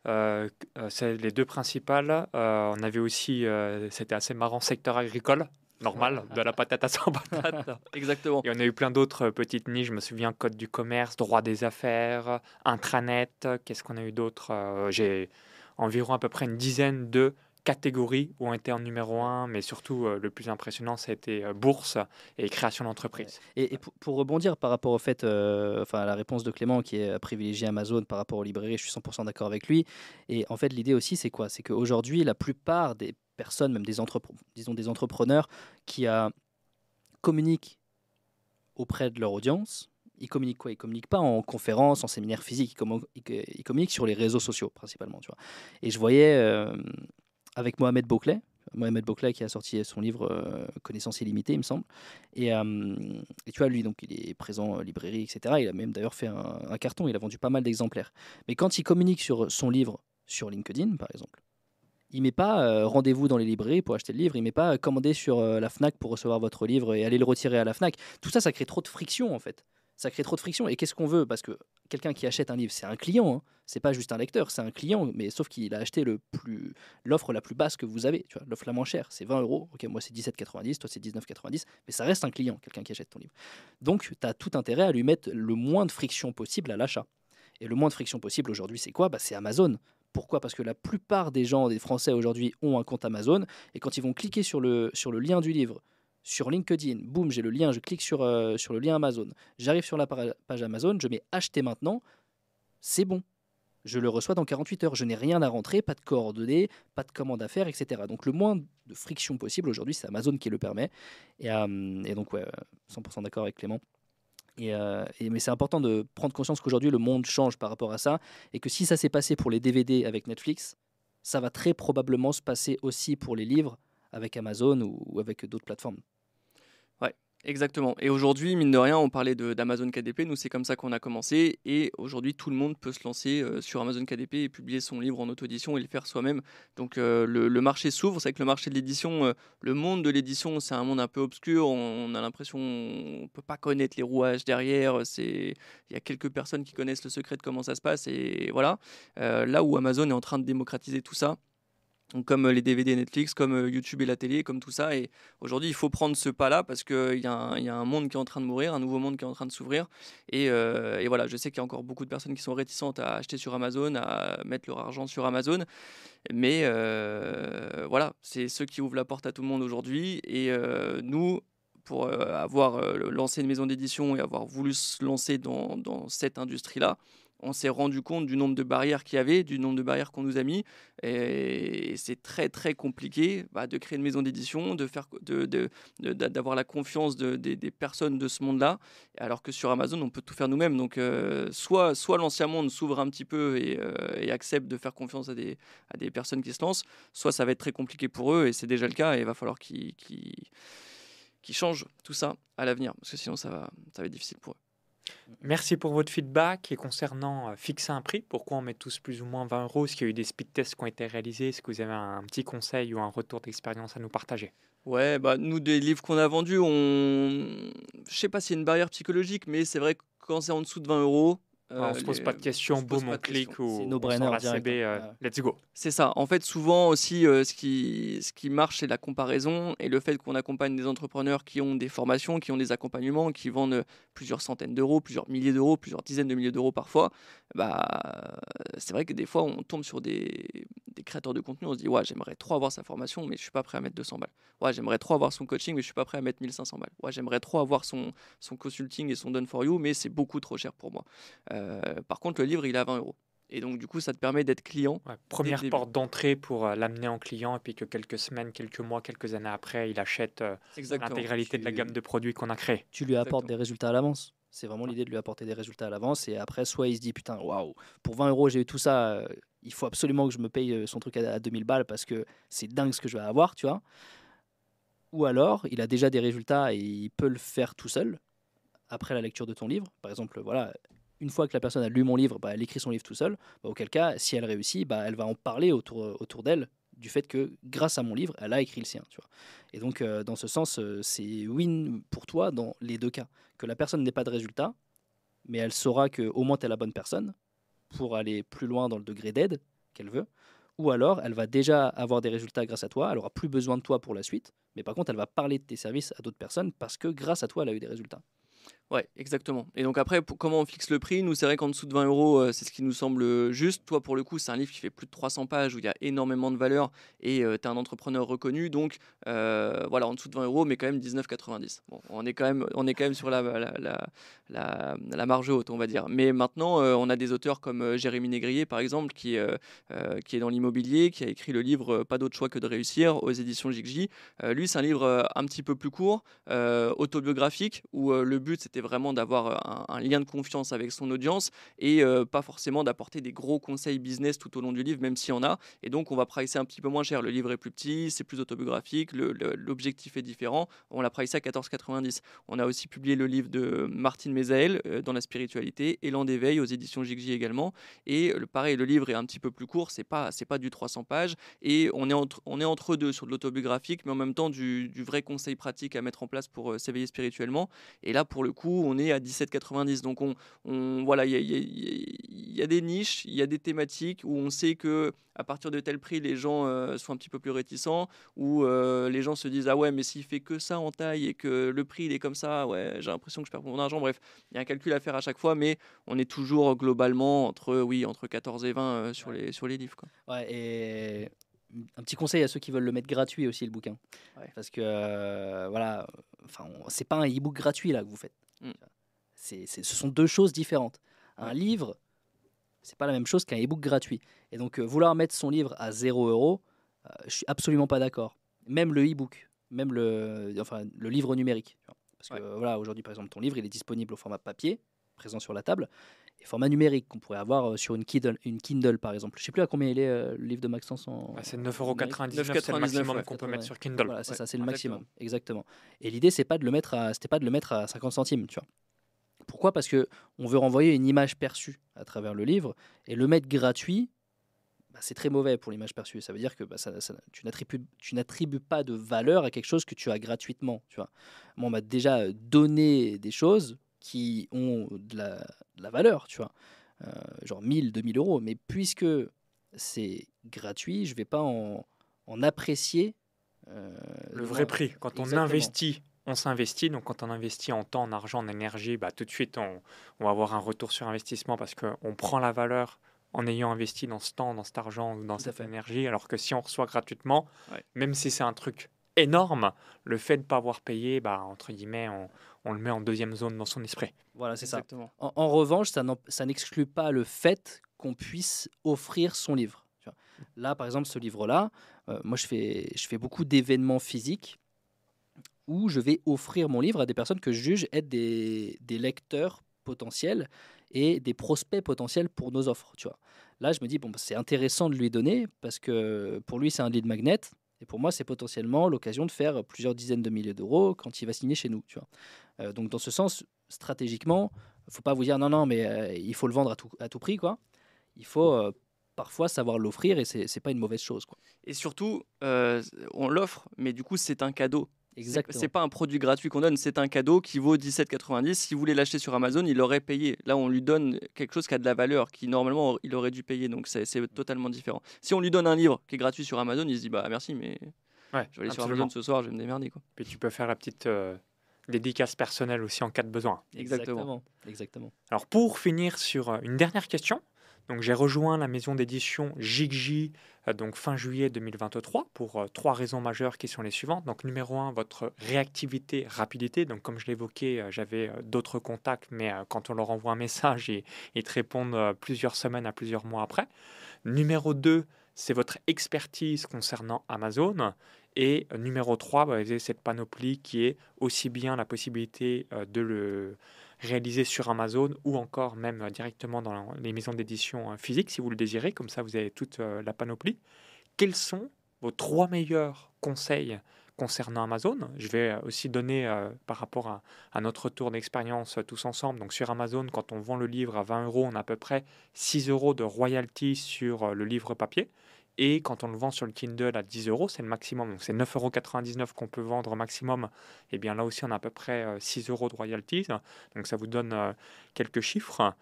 Euh, c'est les deux principales. on avait aussi, c'était assez marrant, secteur agricole normal, de la patate à 100 patates. Exactement. Et on a eu plein d'autres petites niches, je me souviens, code du commerce, droit des affaires, intranet, qu'est-ce qu'on a eu d'autre J'ai environ à peu près une dizaine de catégories ont été en numéro un, mais surtout euh, le plus impressionnant, ça a été euh, bourse et création d'entreprise. Et, pour, rebondir par rapport au fait, euh, enfin à la réponse de Clément qui est privilégié Amazon par rapport aux librairies, je suis 100% d'accord avec lui. Et en fait, l'idée aussi, c'est quoi? C'est qu'aujourd'hui, la plupart des personnes, même des, disons des entrepreneurs qui communiquent auprès de leur audience, ils communiquent quoi? Ils communiquent pas en conférence, en séminaire physique, ils, communiquent sur les réseaux sociaux principalement. Tu vois. Et je voyais avec Mohamed Bouclet. Mohamed Bouclet qui a sorti son livre euh, Connaissance illimitée, il me semble. Et, euh, et, tu vois, lui, donc, il est présent en librairie, etc. Il a même d'ailleurs fait un, carton, il a vendu pas mal d'exemplaires. Mais quand il communique sur son livre sur LinkedIn, par exemple, il met pas euh, rendez-vous dans les librairies pour acheter le livre, il met pas commander sur la FNAC pour recevoir votre livre et aller le retirer à la FNAC. Tout ça, ça crée trop de friction, en fait ça crée trop de friction. Et qu'est-ce qu'on veut? Parce que quelqu'un qui achète un livre, c'est un client, hein. c'est pas juste un lecteur, c'est un client, mais sauf qu'il a acheté le plus l'offre la plus basse que vous avez, tu l'offre la moins chère, c'est 20 euros. Ok, moi c'est 17,90, toi c'est 19,90, mais ça reste un client, quelqu'un qui achète ton livre. Donc tu as tout intérêt à lui mettre le moins de friction possible à l'achat. Et le moins de friction possible aujourd'hui, c'est quoi? Bah, C'est Amazon. Pourquoi? Parce que la plupart des gens, des Français aujourd'hui, ont un compte Amazon. Et quand ils vont cliquer sur le, lien du livre, sur LinkedIn, boum, j'ai le lien, je clique sur, euh, le lien Amazon, j'arrive sur la page Amazon, je mets acheter maintenant, c'est bon. Je le reçois dans 48 heures. Je n'ai rien à rentrer, pas de coordonnées, pas de commande à faire, etc. Donc le moins de friction possible aujourd'hui, c'est Amazon qui le permet. Et, euh, et donc, ouais, 100% d'accord avec Clément. Euh, et, mais c'est important de prendre conscience qu'aujourd'hui, le monde change par rapport à ça. Et que si ça s'est passé pour les DVD avec Netflix, ça va très probablement se passer aussi pour les livres avec Amazon ou, avec d'autres plateformes. Exactement. Et aujourd'hui, mine de rien, on parlait d'Amazon KDP. Nous, c'est comme ça qu'on a commencé. Et aujourd'hui, tout le monde peut se lancer euh, sur Amazon KDP et publier son livre en auto-édition et le faire soi-même. Donc, euh, le, marché s'ouvre. C'est que le marché de l'édition, euh, le monde de l'édition, c'est un monde un peu obscur. On, a l'impression qu'on ne peut pas connaître les rouages derrière. Il y a quelques personnes qui connaissent le secret de comment ça se passe. Et voilà. là où Amazon est en train de démocratiser tout ça comme euh, les DVD Netflix, comme euh, YouTube et la télé, comme tout ça. Et aujourd'hui, il faut prendre ce pas-là parce qu'il y, a un monde qui est en train de mourir, un nouveau monde qui est en train de s'ouvrir. Et, euh, et, voilà, je sais qu'il y a encore beaucoup de personnes qui sont réticentes à acheter sur Amazon, à mettre leur argent sur Amazon. Mais voilà, c'est ceux qui ouvrent la porte à tout le monde aujourd'hui. Et nous, pour avoir lancé une maison d'édition et avoir voulu se lancer dans cette industrie-là, on s'est rendu compte du nombre de barrières qu'il y avait, du nombre de barrières qu'on nous a mis. Et c'est très très compliqué bah, de créer une maison d'édition, de faire, d'avoir la confiance des personnes de ce monde-là. Alors que sur Amazon, on peut tout faire nous-mêmes. Donc euh, soit, soit l'ancien monde s'ouvre un petit peu euh, et, accepte de faire confiance à des, à des personnes qui se lancent, soit ça va être très compliqué pour eux et c'est déjà le cas. Et il va falloir qu'ils changent tout ça à l'avenir parce que sinon ça va, ça va être difficile pour eux. Merci pour votre feedback. Et concernant euh, fixer un prix, pourquoi on met tous plus ou moins 20 euros? Est-ce qu'il y a eu des speed tests qui ont été réalisés? Est-ce que vous avez un petit conseil ou un retour d'expérience à nous partager? Ouais, bah nous, des livres qu'on a vendus, on... je sais pas si c'est une barrière psychologique, mais c'est vrai que quand c'est en dessous de 20 euros, on ne se pose pas de questions, boum, on clique ou no brainer direct. Euh, let's go. C'est ça. En fait, souvent aussi, euh, ce, qui, ce qui marche, c'est la comparaison et le fait qu'on accompagne des entrepreneurs qui ont des formations, qui ont des accompagnements, qui vendent plusieurs centaines d'euros, plusieurs milliers d'euros, plusieurs dizaines de milliers d'euros parfois. Bah, c'est vrai que des fois, on tombe sur des, des créateurs de contenu, on se dit, ouais, j'aimerais trop avoir sa formation, mais je suis pas prêt à mettre 200 balles. Ouais, j'aimerais trop avoir son coaching, mais je suis pas prêt à mettre 1500 balles. Ouais, j'aimerais trop avoir son, son consulting et son done for you, mais c'est beaucoup trop cher pour moi. Euh, par contre, le livre, il est à 20 euros. Et donc, du coup, ça te permet d'être client. première porte d'entrée pour euh, l'amener en client, et puis que quelques semaines, quelques mois, quelques années après, il achète euh, l'intégralité de la gamme de produits qu'on a créé. Tu lui apportes des résultats à l'avance. C'est vraiment l'idée de lui apporter des résultats à l'avance. Et après, soit il se dit, putain, waouh, pour 20 euros, j'ai eu tout ça, il faut absolument que je me paye son truc à, 2000 balles parce que c'est dingue ce que je vais avoir, tu vois. Ou alors, il a déjà des résultats et il peut le faire tout seul après la lecture de ton livre. Par exemple, voilà, une fois que la personne a lu mon livre, bah, elle écrit son livre tout seul. Bah, auquel cas, si elle réussit, bah, elle va en parler autour, autour d'elle du fait que grâce à mon livre, elle a écrit le sien. Et donc, euh, dans ce sens, euh, c'est win pour toi dans les deux cas. Que la personne n'ait pas de résultat, mais elle saura qu'au moins tu es la bonne personne pour aller plus loin dans le degré d'aide qu'elle veut. Ou alors, elle va déjà avoir des résultats grâce à toi, elle aura plus besoin de toi pour la suite, mais par contre, elle va parler de tes services à d'autres personnes parce que grâce à toi, elle a eu des résultats. Ouais, exactement. Et donc après, comment on fixe le prix Nous, c'est vrai qu'en dessous de 20 euros, euh, c'est ce qui nous semble juste. Toi, pour le coup, c'est un livre qui fait plus de 300 pages où il y a énormément de valeur et euh, tu es un entrepreneur reconnu. Donc euh, voilà, en dessous de 20 euros, mais quand même 19,90. Bon, on est quand même, on est quand même sur la, la, la, marge haute, on va dire. Mais maintenant, on a des auteurs comme Jérémy Négrier, par exemple, qui, qui est dans l'immobilier, qui a écrit le livre Pas d'autre choix que de réussir aux éditions JJ. lui, c'est un livre un petit peu plus court, autobiographique, où le but, c'était vraiment d'avoir euh, un, lien de confiance avec son audience et euh, pas forcément d'apporter des gros conseils business tout au long du livre, même s'il y en a. Et donc, on va pricer un petit peu moins cher. Le livre est plus petit, c'est plus autobiographique, l'objectif est différent. On l'a pricé à 14,90. On a aussi publié le livre de Martine Mézaël euh, dans la spiritualité, Élan d'éveil aux éditions Jigji également. Et le pareil, le livre est un petit peu plus court, c'est pas pas du 300 pages et on est entre on est entre deux sur de l'autobiographique, mais en même temps du, vrai conseil pratique à mettre en place pour s'éveiller spirituellement. Et là, pour le coup, on est à 17,90. Donc on, on voilà, il y, a, des niches, il y a des thématiques où on sait que à partir de tel prix, les gens euh, sont un petit peu plus réticents, où euh, les gens se disent ah ouais, mais s'il fait que ça en taille et que le prix il est comme ça, ouais, j'ai l'impression que je perds mon argent. Bref, il y a un calcul à faire à chaque fois, mais on est toujours globalement entre oui entre 14 et 20 euh, sur les sur les livres. Quoi. Ouais, et un petit conseil à ceux qui veulent le mettre gratuit aussi le bouquin, parce que voilà, enfin c'est pas un e-book gratuit là que vous faites. Mm ce sont deux choses différentes. Un livre, c'est pas la même chose qu'un e-book gratuit. Et donc, euh, vouloir mettre son livre à 0 euros, euh, je suis absolument pas d'accord. Même le e-book, même le, enfin, le livre numérique. Parce que voilà, aujourd'hui, par exemple, ton livre, il est disponible au format papier, présent sur la table, et format numérique qu'on pourrait avoir euh, sur une Kindle, une Kindle, par exemple. Je sais plus à combien il est le livre de Maxence en. Bah, c'est 9,99€, c'est le maximum qu'on peut mettre sur Kindle. Voilà, c'est ça, c'est le maximum, exactement. Et l'idée, c'est pas de le mettre à, c'était pas de le mettre à 50 centimes, tu vois. Pourquoi? Parce que on veut renvoyer une image perçue à travers le livre et le mettre gratuit, bah, c'est très mauvais pour l'image perçue. Ça veut dire que bah, tu n'attribues pas de valeur à quelque chose que tu as gratuitement. Tu vois. Moi, on m'a déjà donné des choses qui ont de la, valeur, tu vois. Euh, genre 1000, 2000 euros. Mais puisque c'est gratuit, je ne vais pas en, apprécier euh, le vrai prix. Quand on investit on s'investit. Donc, quand on investit en temps, en argent, en énergie, bah, tout de suite, on, va avoir un retour sur investissement parce qu'on prend la valeur en ayant investi dans ce temps, dans cet argent, dans cette énergie. Alors que si on reçoit gratuitement, même si c'est un truc énorme, le fait de ne pas avoir payé, bah, entre guillemets, on, le met en deuxième zone dans son esprit. Voilà, c'est ça. En, revanche, ça n'exclut pas le fait qu'on puisse offrir son livre. Là, par exemple, ce livre-là, euh, moi, je fais, je fais beaucoup d'événements physiques où je vais offrir mon livre à des personnes que je juge être des, lecteurs potentiels et des prospects potentiels pour nos offres. Tu vois. Là, je me dis, bon, bah, c'est intéressant de lui donner parce que pour lui, c'est un lead magnet. Et pour moi, c'est potentiellement l'occasion de faire plusieurs dizaines de milliers d'euros quand il va signer chez nous. Tu vois. Euh, donc, dans ce sens, stratégiquement, il faut pas vous dire non, non, mais euh, il faut le vendre à tout, à tout prix. Quoi. Il faut euh, parfois savoir l'offrir et c'est n'est pas une mauvaise chose. Quoi. Et surtout, on l'offre, mais du coup, c'est un cadeau. C'est pas un produit gratuit qu'on donne, c'est un cadeau qui vaut 17,90. Si vous voulez l'acheter sur Amazon, il aurait payé. Là, on lui donne quelque chose qui a de la valeur, qui normalement il aurait dû payer. Donc c'est totalement différent. Si on lui donne un livre qui est gratuit sur Amazon, il se dit bah merci, mais ouais, je vais aller sur Amazon ce soir, je vais me démerder. Quoi. Puis tu peux faire la petite euh, dédicace personnelle aussi en cas de besoin. Exactement. Exactement. Alors pour finir sur euh, une dernière question, donc j'ai rejoint la maison d'édition Jigji euh, donc fin juillet 2023 pour euh, trois raisons majeures qui sont les suivantes. Donc numéro un, votre réactivité, rapidité. Donc comme je l'évoquais, euh, j'avais d'autres contacts, mais quand on leur envoie un message, ils, ils te répondent plusieurs semaines à plusieurs mois après. Numéro 2, c'est votre expertise concernant Amazon. Et numéro 3, bah, vous avez cette panoplie qui est aussi bien la possibilité de le réalisé sur Amazon ou encore même directement dans les maisons d'édition euh, physiques si vous le désirez. Comme ça, vous avez toute euh, la panoplie. Quels sont vos trois meilleurs conseils concernant Amazon? Je vais euh, aussi donner par rapport à, notre tour d'expérience tous ensemble. Donc sur Amazon, quand on vend le livre à 20 euros, on a à peu près 6 euros de royalty sur le livre papier. Et quand on le vend sur le Kindle à 10 euros, c'est le maximum. Donc c'est 9,99 euros qu'on peut vendre au maximum. Et bien là aussi, on a à peu près 6 euh, euros de royalties. Donc ça vous donne euh, quelques chiffres.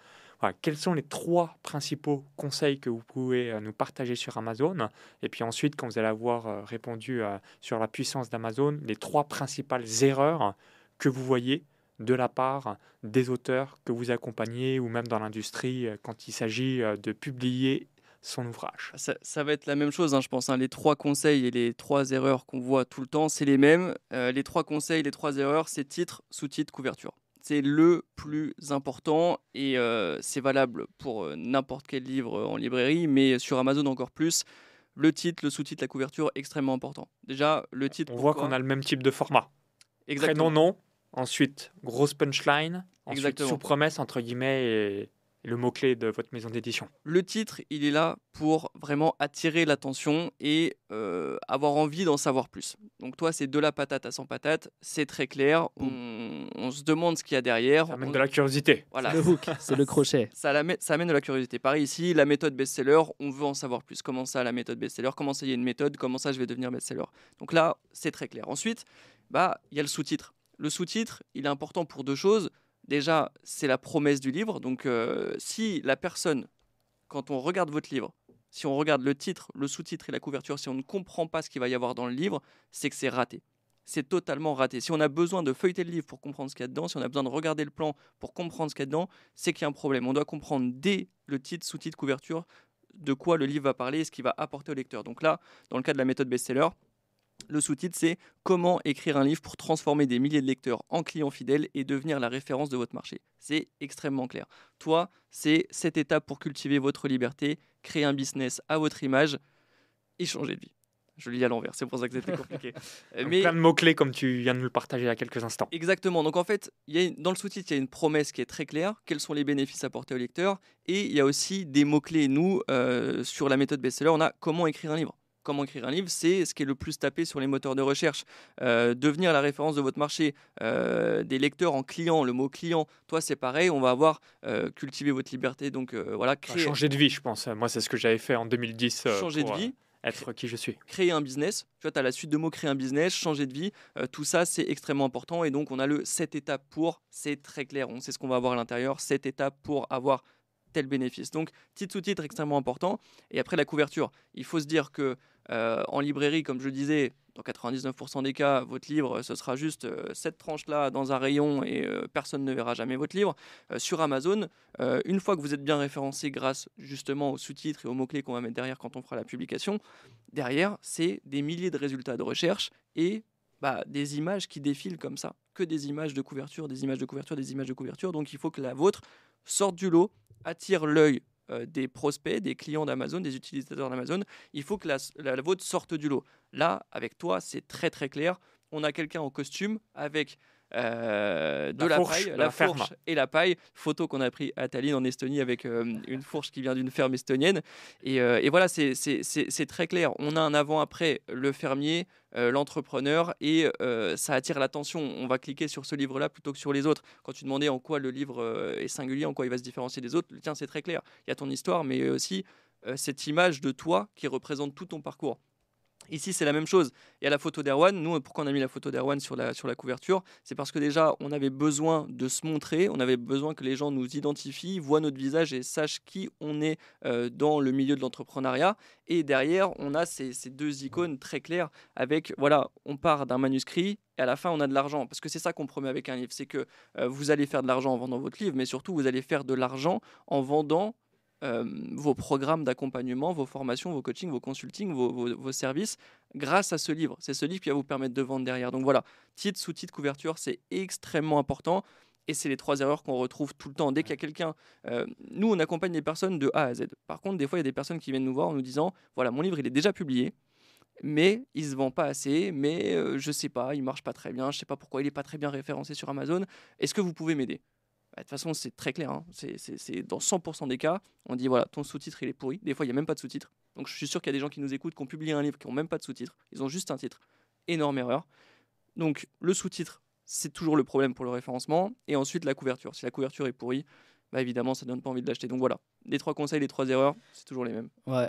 Quels sont les trois principaux conseils que vous pouvez euh, nous partager sur Amazon? Et puis ensuite, quand vous allez avoir répondu sur la puissance d'Amazon, les trois principales erreurs que vous voyez de la part des auteurs que vous accompagnez ou même dans l'industrie quand il s'agit de publier son ouvrage ça, va être la même chose, hein, je pense. Hein. Les trois conseils et les trois erreurs qu'on voit tout le temps, c'est les mêmes. Euh, les trois conseils, les trois erreurs, c'est titre, sous-titre, couverture. C'est le plus important et c'est valable pour n'importe quel livre en librairie, mais sur Amazon encore plus. Le titre, le sous-titre, la couverture, extrêmement important. Déjà, le titre. On voit qu'on a le même type de format. Exactement. Prénom, nom, ensuite grosse punchline, ensuite sous-promesse entre guillemets et le mot-clé de votre maison d'édition. Le titre, il est là pour vraiment attirer l'attention et euh, avoir envie d'en savoir plus. Donc toi, c'est de la patate à 100 patates, c'est très clair, on, se demande ce qu'il y a derrière. Ça amène de la curiosité. Voilà. Le hook, c'est le crochet. Ça, ça, amène de la curiosité. Pareil ici, la méthode best-seller, on veut en savoir plus. Comment ça, la méthode best-seller? Comment ça, il y a une méthode? Comment ça, je vais devenir best-seller? Donc là, c'est très clair. Ensuite, bah, il y a le sous-titre. Le sous-titre, il est important pour deux choses. Déjà, c'est la promesse du livre. Donc, euh, si la personne, quand on regarde votre livre, si on regarde le titre, le sous-titre et la couverture, si on ne comprend pas ce qu'il va y avoir dans le livre, c'est que c'est raté. C'est totalement raté. Si on a besoin de feuilleter le livre pour comprendre ce qu'il y a dedans, si on a besoin de regarder le plan pour comprendre ce qu'il y a dedans, c'est qu'il y a un problème. On doit comprendre dès le titre, sous-titre, couverture, de quoi le livre va parler et ce qu'il va apporter au lecteur. Donc là, dans le cas de la méthode best-seller, le sous-titre, c'est Comment écrire un livre pour transformer des milliers de lecteurs en clients fidèles et devenir la référence de votre marché. C'est extrêmement clair. Toi, c'est cette étape pour cultiver votre liberté, créer un business à votre image et changer de vie. Je lis à l'envers, c'est pour ça que c'était compliqué. Mais plein de mots-clés comme tu viens de nous le partager il y a quelques instants. Exactement. Donc en fait, y a, dans le sous-titre, il y a une promesse qui est très claire. Quels sont les bénéfices apportés au lecteur Et il y a aussi des mots-clés. Nous, euh, sur la méthode best-seller, on a comment écrire un livre comment écrire un livre, c'est ce qui est le plus tapé sur les moteurs de recherche. Euh, devenir la référence de votre marché, euh, des lecteurs en client, le mot client, toi c'est pareil, on va avoir euh, cultivé votre liberté, donc voilà, créer... Changer de vie, je pense. Moi, c'est ce que j'avais fait en 2010. Changer de vie. être qui je suis. Créer un business. Tu vois, tu as la suite de mots créer un business, changer de vie. tout ça, c'est extrêmement important. Et donc, on a le 7 étapes pour. C'est très clair. On sait ce qu'on va avoir à l'intérieur. 7 étapes pour avoir tel bénéfice. Donc, titre sous-titre extrêmement important. Et après, la couverture. Il faut se dire que euh, en librairie, comme je disais, dans 99% des cas, votre livre, ce sera juste euh, cette tranche-là dans un rayon et euh, personne ne verra jamais votre livre. sur Amazon, une fois que vous êtes bien référencé grâce justement aux sous-titres et aux mots-clés qu'on va mettre derrière quand on fera la publication, derrière, c'est des milliers de résultats de recherche et bah, des images qui défilent comme ça. Que des images de couverture, des images de couverture, des images de couverture. Donc il faut que la vôtre sorte du lot, attire l'œil euh, des prospects, des clients d'Amazon, des utilisateurs d'Amazon, il faut que la, la, vôtre sorte du lot. Là, avec toi, c'est très très clair. On a quelqu'un en costume avec euh, de la, paille, la, fourche et la paille. Photo qu'on a pris à Tallinn en Estonie avec euh, une fourche qui vient d'une ferme estonienne. Et, euh, et voilà, c'est très clair. On a un avant-après, le fermier, l'entrepreneur, et ça attire l'attention. On va cliquer sur ce livre-là plutôt que sur les autres. Quand tu demandais en quoi le livre est singulier, en quoi il va se différencier des autres, tiens, c'est très clair. Il y a ton histoire, mais aussi cette image de toi qui représente tout ton parcours. Ici, c'est la même chose. Y a la photo d'Erwan. Nous, pourquoi on a mis la photo d'Erwan sur la, sur la couverture? C'est parce que déjà, on avait besoin de se montrer, on avait besoin que les gens nous identifient, voient notre visage et sachent qui on est euh, dans le milieu de l'entrepreneuriat. Et derrière, on a ces, deux icônes très claires avec, voilà, on part d'un manuscrit et à la fin, on a de l'argent. Parce que c'est ça qu'on promet avec un livre. C'est que euh, vous allez faire de l'argent en vendant votre livre, mais surtout, vous allez faire de l'argent en vendant euh, vos programmes d'accompagnement, vos formations, vos coachings, vos consultings, vos, services grâce à ce livre. C'est ce livre qui va vous permettre de vendre derrière. Donc voilà, titre, sous-titre, couverture, c'est extrêmement important. Et c'est les trois erreurs qu'on retrouve tout le temps. Dès qu'il y a quelqu'un, euh, nous on accompagne des personnes de A à Z. Par contre, des fois il y a des personnes qui viennent nous voir en nous disant, voilà, mon livre il est déjà publié, mais il se vend pas assez, mais euh, je sais pas, il marche pas très bien, je sais pas pourquoi il est pas très bien référencé sur Amazon. Est-ce que vous pouvez m'aider? De toute façon, c'est très clair. Hein. C'est dans 100% des cas, on dit voilà, ton sous-titre il est pourri. Des fois, il n'y a même pas de sous-titre. Donc, je suis sûr qu'il y a des gens qui nous écoutent, qui ont publié un livre, qui n'ont même pas de sous-titre. Ils ont juste un titre. Énorme erreur. Donc, le sous-titre, c'est toujours le problème pour le référencement. Et ensuite, la couverture. Si la couverture est pourrie, bah évidemment, ça donne pas envie de l'acheter. Donc voilà, les trois conseils, les trois erreurs, c'est toujours les mêmes. Ouais.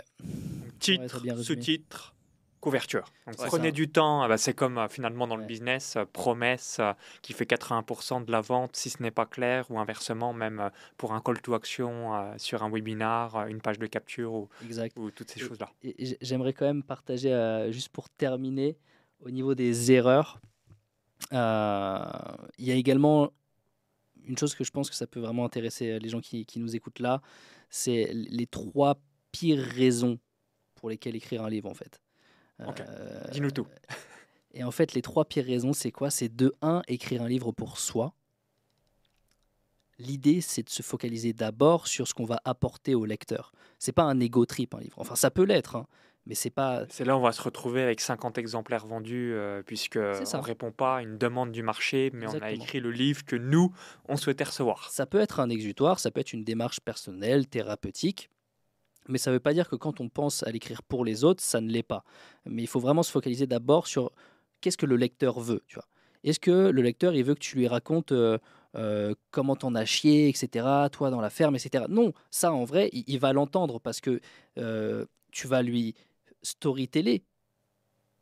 Titre, sous-titre, couverture. prenez du temps, ah bah, c'est comme euh, finalement dans le business, euh, promesse euh, qui fait 80% de la vente si ce n'est pas clair, ou inversement, même pour un call to action sur un webinar, une page de capture ou, ou toutes ces choses-là. J'aimerais quand même partager, juste pour terminer, au niveau des erreurs, il y a également une chose que je pense que ça peut vraiment intéresser les gens qui, qui nous écoutent là, c'est les trois pires raisons pour lesquelles écrire un livre en fait. Ok. Dis-nous tout. Et en fait, les trois pires raisons, c'est quoi? C'est de un, écrire un livre pour soi. L'idée, c'est de se focaliser d'abord sur ce qu'on va apporter au lecteur. C'est pas un ego trip, un livre. Enfin, ça peut l'être, hein, mais c'est pas. C'est là où on va se retrouver avec 50 exemplaires vendus, euh, puisque on ne répond pas à une demande du marché, mais on a écrit le livre que nous, on souhaitait recevoir. Ça peut être un exutoire, ça peut être une démarche personnelle, thérapeutique. Mais ça ne veut pas dire que quand on pense à l'écrire pour les autres, ça ne l'est pas. Mais il faut vraiment se focaliser d'abord sur qu'est-ce que le lecteur veut. Tu vois Est-ce que le lecteur, il veut que tu lui racontes euh, euh, comment t'en as chié, etc., toi dans la ferme, etc. Non, ça, en vrai, il, va l'entendre parce que euh, tu vas lui storyteller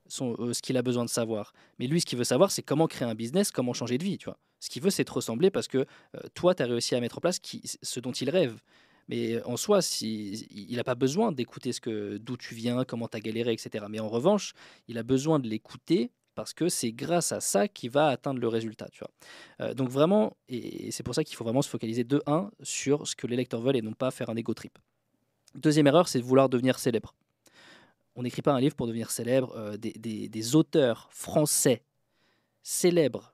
ce qu'il a besoin de savoir. Mais lui, ce qu'il veut savoir, c'est comment créer un business, comment changer de vie. Tu vois ce qu'il veut, c'est te ressembler parce que toi, tu as réussi à mettre en place qui, ce dont il rêve. Mais en soi, il n'a pas besoin d'écouter ce que d'où tu viens, comment tu as galéré, etc. Mais en revanche, il a besoin de l'écouter parce que c'est grâce à ça qu'il va atteindre le résultat. Tu vois. Donc vraiment, et c'est pour ça qu'il faut vraiment se focaliser de 1 sur ce que les lecteurs veulent et non pas faire un ego trip. Deuxième erreur, c'est de vouloir devenir célèbre. On n'écrit pas un livre pour devenir célèbre. Des, auteurs français célèbres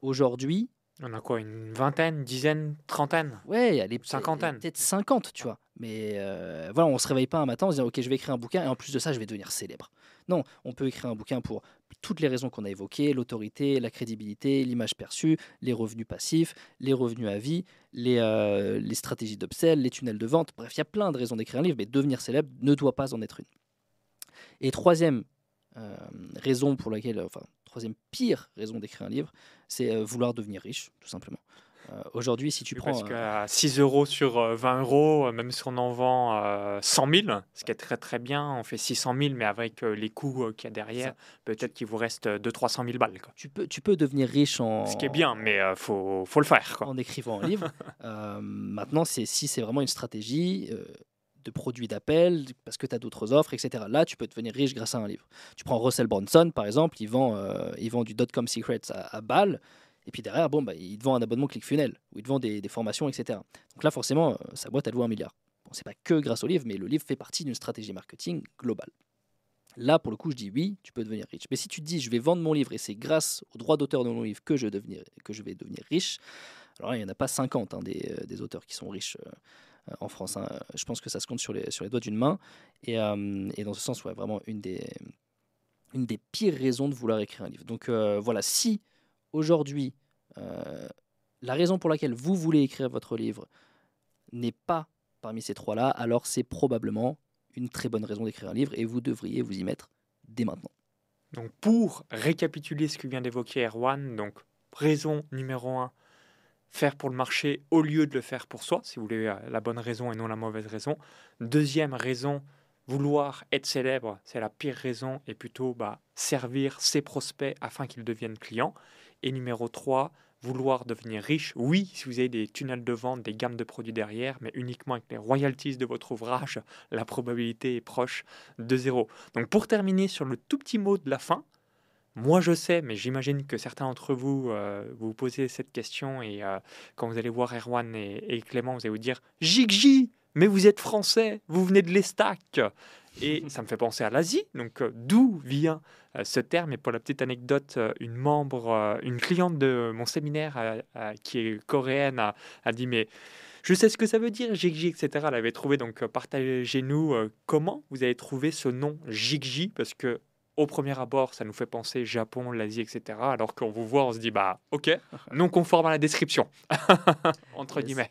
aujourd'hui on a quoi, une vingtaine, dizaine, trentaine? Ouais, il y a les cinquantaine. Peut-être 50, tu vois. Mais euh, voilà, on se réveille pas un matin en se disant ok, je vais écrire un bouquin et en plus de ça, je vais devenir célèbre. Non, on peut écrire un bouquin pour toutes les raisons qu'on a évoquées l'autorité, la crédibilité, l'image perçue, les revenus passifs, les revenus à vie, les, euh, les stratégies d'upsell, les tunnels de vente. Bref, il y a plein de raisons d'écrire un livre, mais devenir célèbre ne doit pas en être une. Et troisième euh, raison pour laquelle, enfin, troisième pire raison d'écrire un livre, c'est euh, vouloir devenir riche, tout simplement. Euh, aujourd'hui, si tu prends. Parce qu'à 6 euros sur 20 euros, même si on en vend 100 000, ce qui est très très bien, on fait 600 000, mais avec les coûts qu'il y a derrière, peut-être qu'il vous reste 200-300 000 balles. Quoi. Tu, peux, tu peux devenir riche en. Ce qui est bien, mais il faut, faut, le faire. Quoi. En écrivant un livre. maintenant, si c'est vraiment une stratégie, de produits d'appel, parce que tu as d'autres offres, etc. Là, tu peux devenir riche grâce à un livre. Tu prends Russell Brunson, par exemple, il vend, euh, du dot-com secrets à, balle, et puis derrière, bon, bah, il te vend un abonnement ClickFunnels, ou il te vend des, formations, etc. Donc là, forcément, euh, sa boîte, elle vaut un milliard. Bon, c'est pas que grâce au livre, mais le livre fait partie d'une stratégie marketing globale. Là, pour le coup, je dis oui, tu peux devenir riche. Mais si tu dis, je vais vendre mon livre et c'est grâce au droit d'auteur de mon livre que je, que je vais devenir riche, alors il n'y en a pas 50 hein, des, euh, des, auteurs qui sont riches euh, en France. Hein. Je pense que ça se compte sur les, sur les doigts d'une main. Et, euh, et, dans ce sens, ouais, vraiment une des, une des pires raisons de vouloir écrire un livre. Donc euh, voilà, si aujourd'hui, la raison pour laquelle vous voulez écrire votre livre n'est pas parmi ces trois-là, alors c'est probablement une très bonne raison d'écrire un livre et vous devriez vous y mettre dès maintenant. Donc pour récapituler ce que vient d'évoquer Erwan, donc raison numéro un, faire pour le marché au lieu de le faire pour soi, si vous voulez euh, la bonne raison et non la mauvaise raison. Deuxième raison, vouloir être célèbre, c'est la pire raison, et plutôt bah, servir ses prospects afin qu'ils deviennent clients. Et numéro 3, vouloir devenir riche, oui, si vous avez des tunnels de vente, des gammes de produits derrière, mais uniquement avec les royalties de votre ouvrage, la probabilité est proche de zéro. Donc pour terminer sur le tout petit mot de la fin, moi, je sais, mais j'imagine que certains d'entre vous euh, vous posez cette question et euh, quand vous allez voir Erwan et, Clément, vous allez vous dire Jigji, mais vous êtes français, vous venez de l'Estac. Et ça me fait penser à l'Asie. Donc, euh, d'où vient ce terme? Et pour la petite anecdote, une membre, une cliente de mon séminaire qui est coréenne a, dit Mais je sais ce que ça veut dire, Jigji, etc. Elle avait trouvé, donc partagez-nous comment vous avez trouvé ce nom Jigji, parce que au premier abord, ça nous fait penser Japon, l'Asie, etc. Alors qu'on vous voit, on se dit, bah, ok, non conforme à la description, entre guillemets.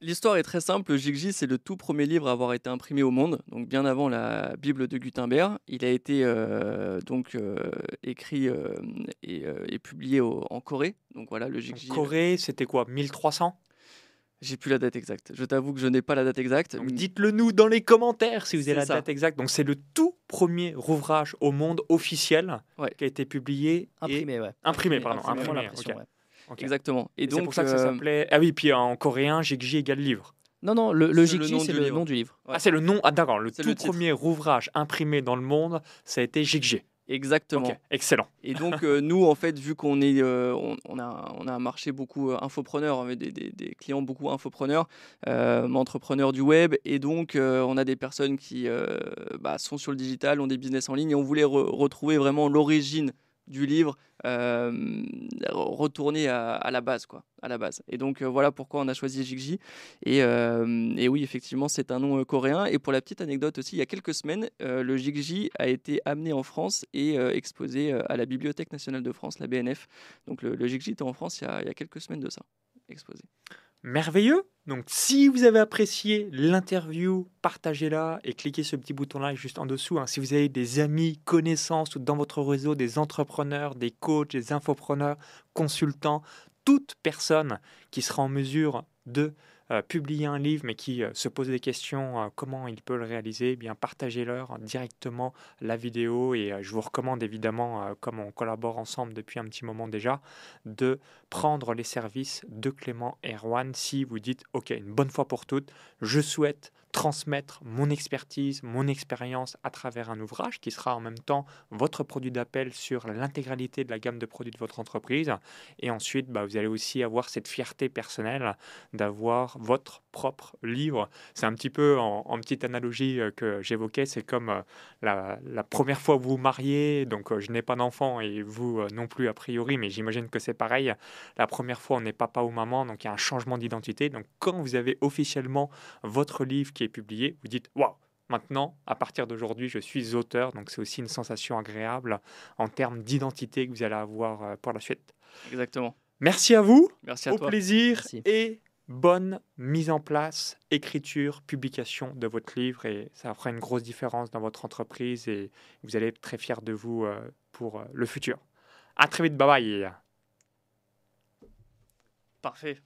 L'histoire est très simple. Jigji, c'est le tout premier livre à avoir été imprimé au monde, donc bien avant la Bible de Gutenberg. Il a été euh, donc euh, écrit euh, et, publié en Corée. Donc voilà, le Jigji. En Corée, c'était quoi, 1300 j'ai plus la date exacte. Je t'avoue que je n'ai pas la date exacte. Dites-le nous dans les commentaires si vous avez la date exacte. Donc c'est le tout premier ouvrage au monde officiel qui a été publié. Imprimé, ouais. Imprimé, pardon. Imprimé, Exactement. Et, donc c'est pour ça que ça euh, s'appelait. Ah oui, puis en coréen, Jigji égale livre. Non, non, le, le c'est le nom du livre. Ah, c'est le nom. Ah, d'accord. Le tout premier ouvrage imprimé dans le monde, ça a été Jigji. Exactement. excellent. Et donc, euh, nous, en fait, vu qu'on est, euh, on, a, on a un marché beaucoup euh, infopreneur, des, des, des, clients beaucoup infopreneurs, entrepreneurs du web, et donc on a des personnes qui bah, sont sur le digital, ont des business en ligne, et on voulait retrouver vraiment l'origine du livre, euh, retourner à, la base, quoi, à la base. Et donc euh, voilà pourquoi on a choisi Jigji. Et, euh, et oui, effectivement, c'est un nom coréen. Et pour la petite anecdote aussi, il y a quelques semaines, le Jigji a été amené en France et exposé à la Bibliothèque nationale de France, la BNF. Donc le, le Jigji était en France il y, a, il y a quelques semaines de ça, exposé. Merveilleux. Donc si vous avez apprécié l'interview, partagez-la et cliquez ce petit bouton-là juste en dessous. Hein. Si vous avez des amis, connaissances ou dans votre réseau des entrepreneurs, des coachs, des infopreneurs, consultants, toute personne qui sera en mesure de publier un livre mais qui euh, se pose des questions euh, comment il peut le réaliser, eh bien partagez-leur directement la vidéo et je vous recommande évidemment, comme on collabore ensemble depuis un petit moment déjà, de prendre les services de Clément Erwan si vous dites ok une bonne fois pour toutes, je souhaite transmettre mon expertise, mon expérience à travers un ouvrage qui sera en même temps votre produit d'appel sur l'intégralité de la gamme de produits de votre entreprise. Et ensuite, bah, vous allez aussi avoir cette fierté personnelle d'avoir votre propre livre. C'est un petit peu en, petite analogie euh, que j'évoquais, c'est comme euh, la, première fois que vous vous mariez, donc euh, je n'ai pas d'enfant et vous non plus a priori, mais j'imagine que c'est pareil. La première fois, on n'est papa ou maman, donc il y a un changement d'identité. Donc quand vous avez officiellement votre livre qui est publié, vous dites waouh, maintenant, à partir d'aujourd'hui, je suis auteur. Donc c'est aussi une sensation agréable en termes d'identité que vous allez avoir euh, pour la suite. Exactement. Merci à vous. Merci à Au plaisir et bonne mise en place, écriture, publication de votre livre et ça fera une grosse différence dans votre entreprise et vous allez être très fier de vous euh, pour euh, le futur. À très vite, bye bye. Parfait.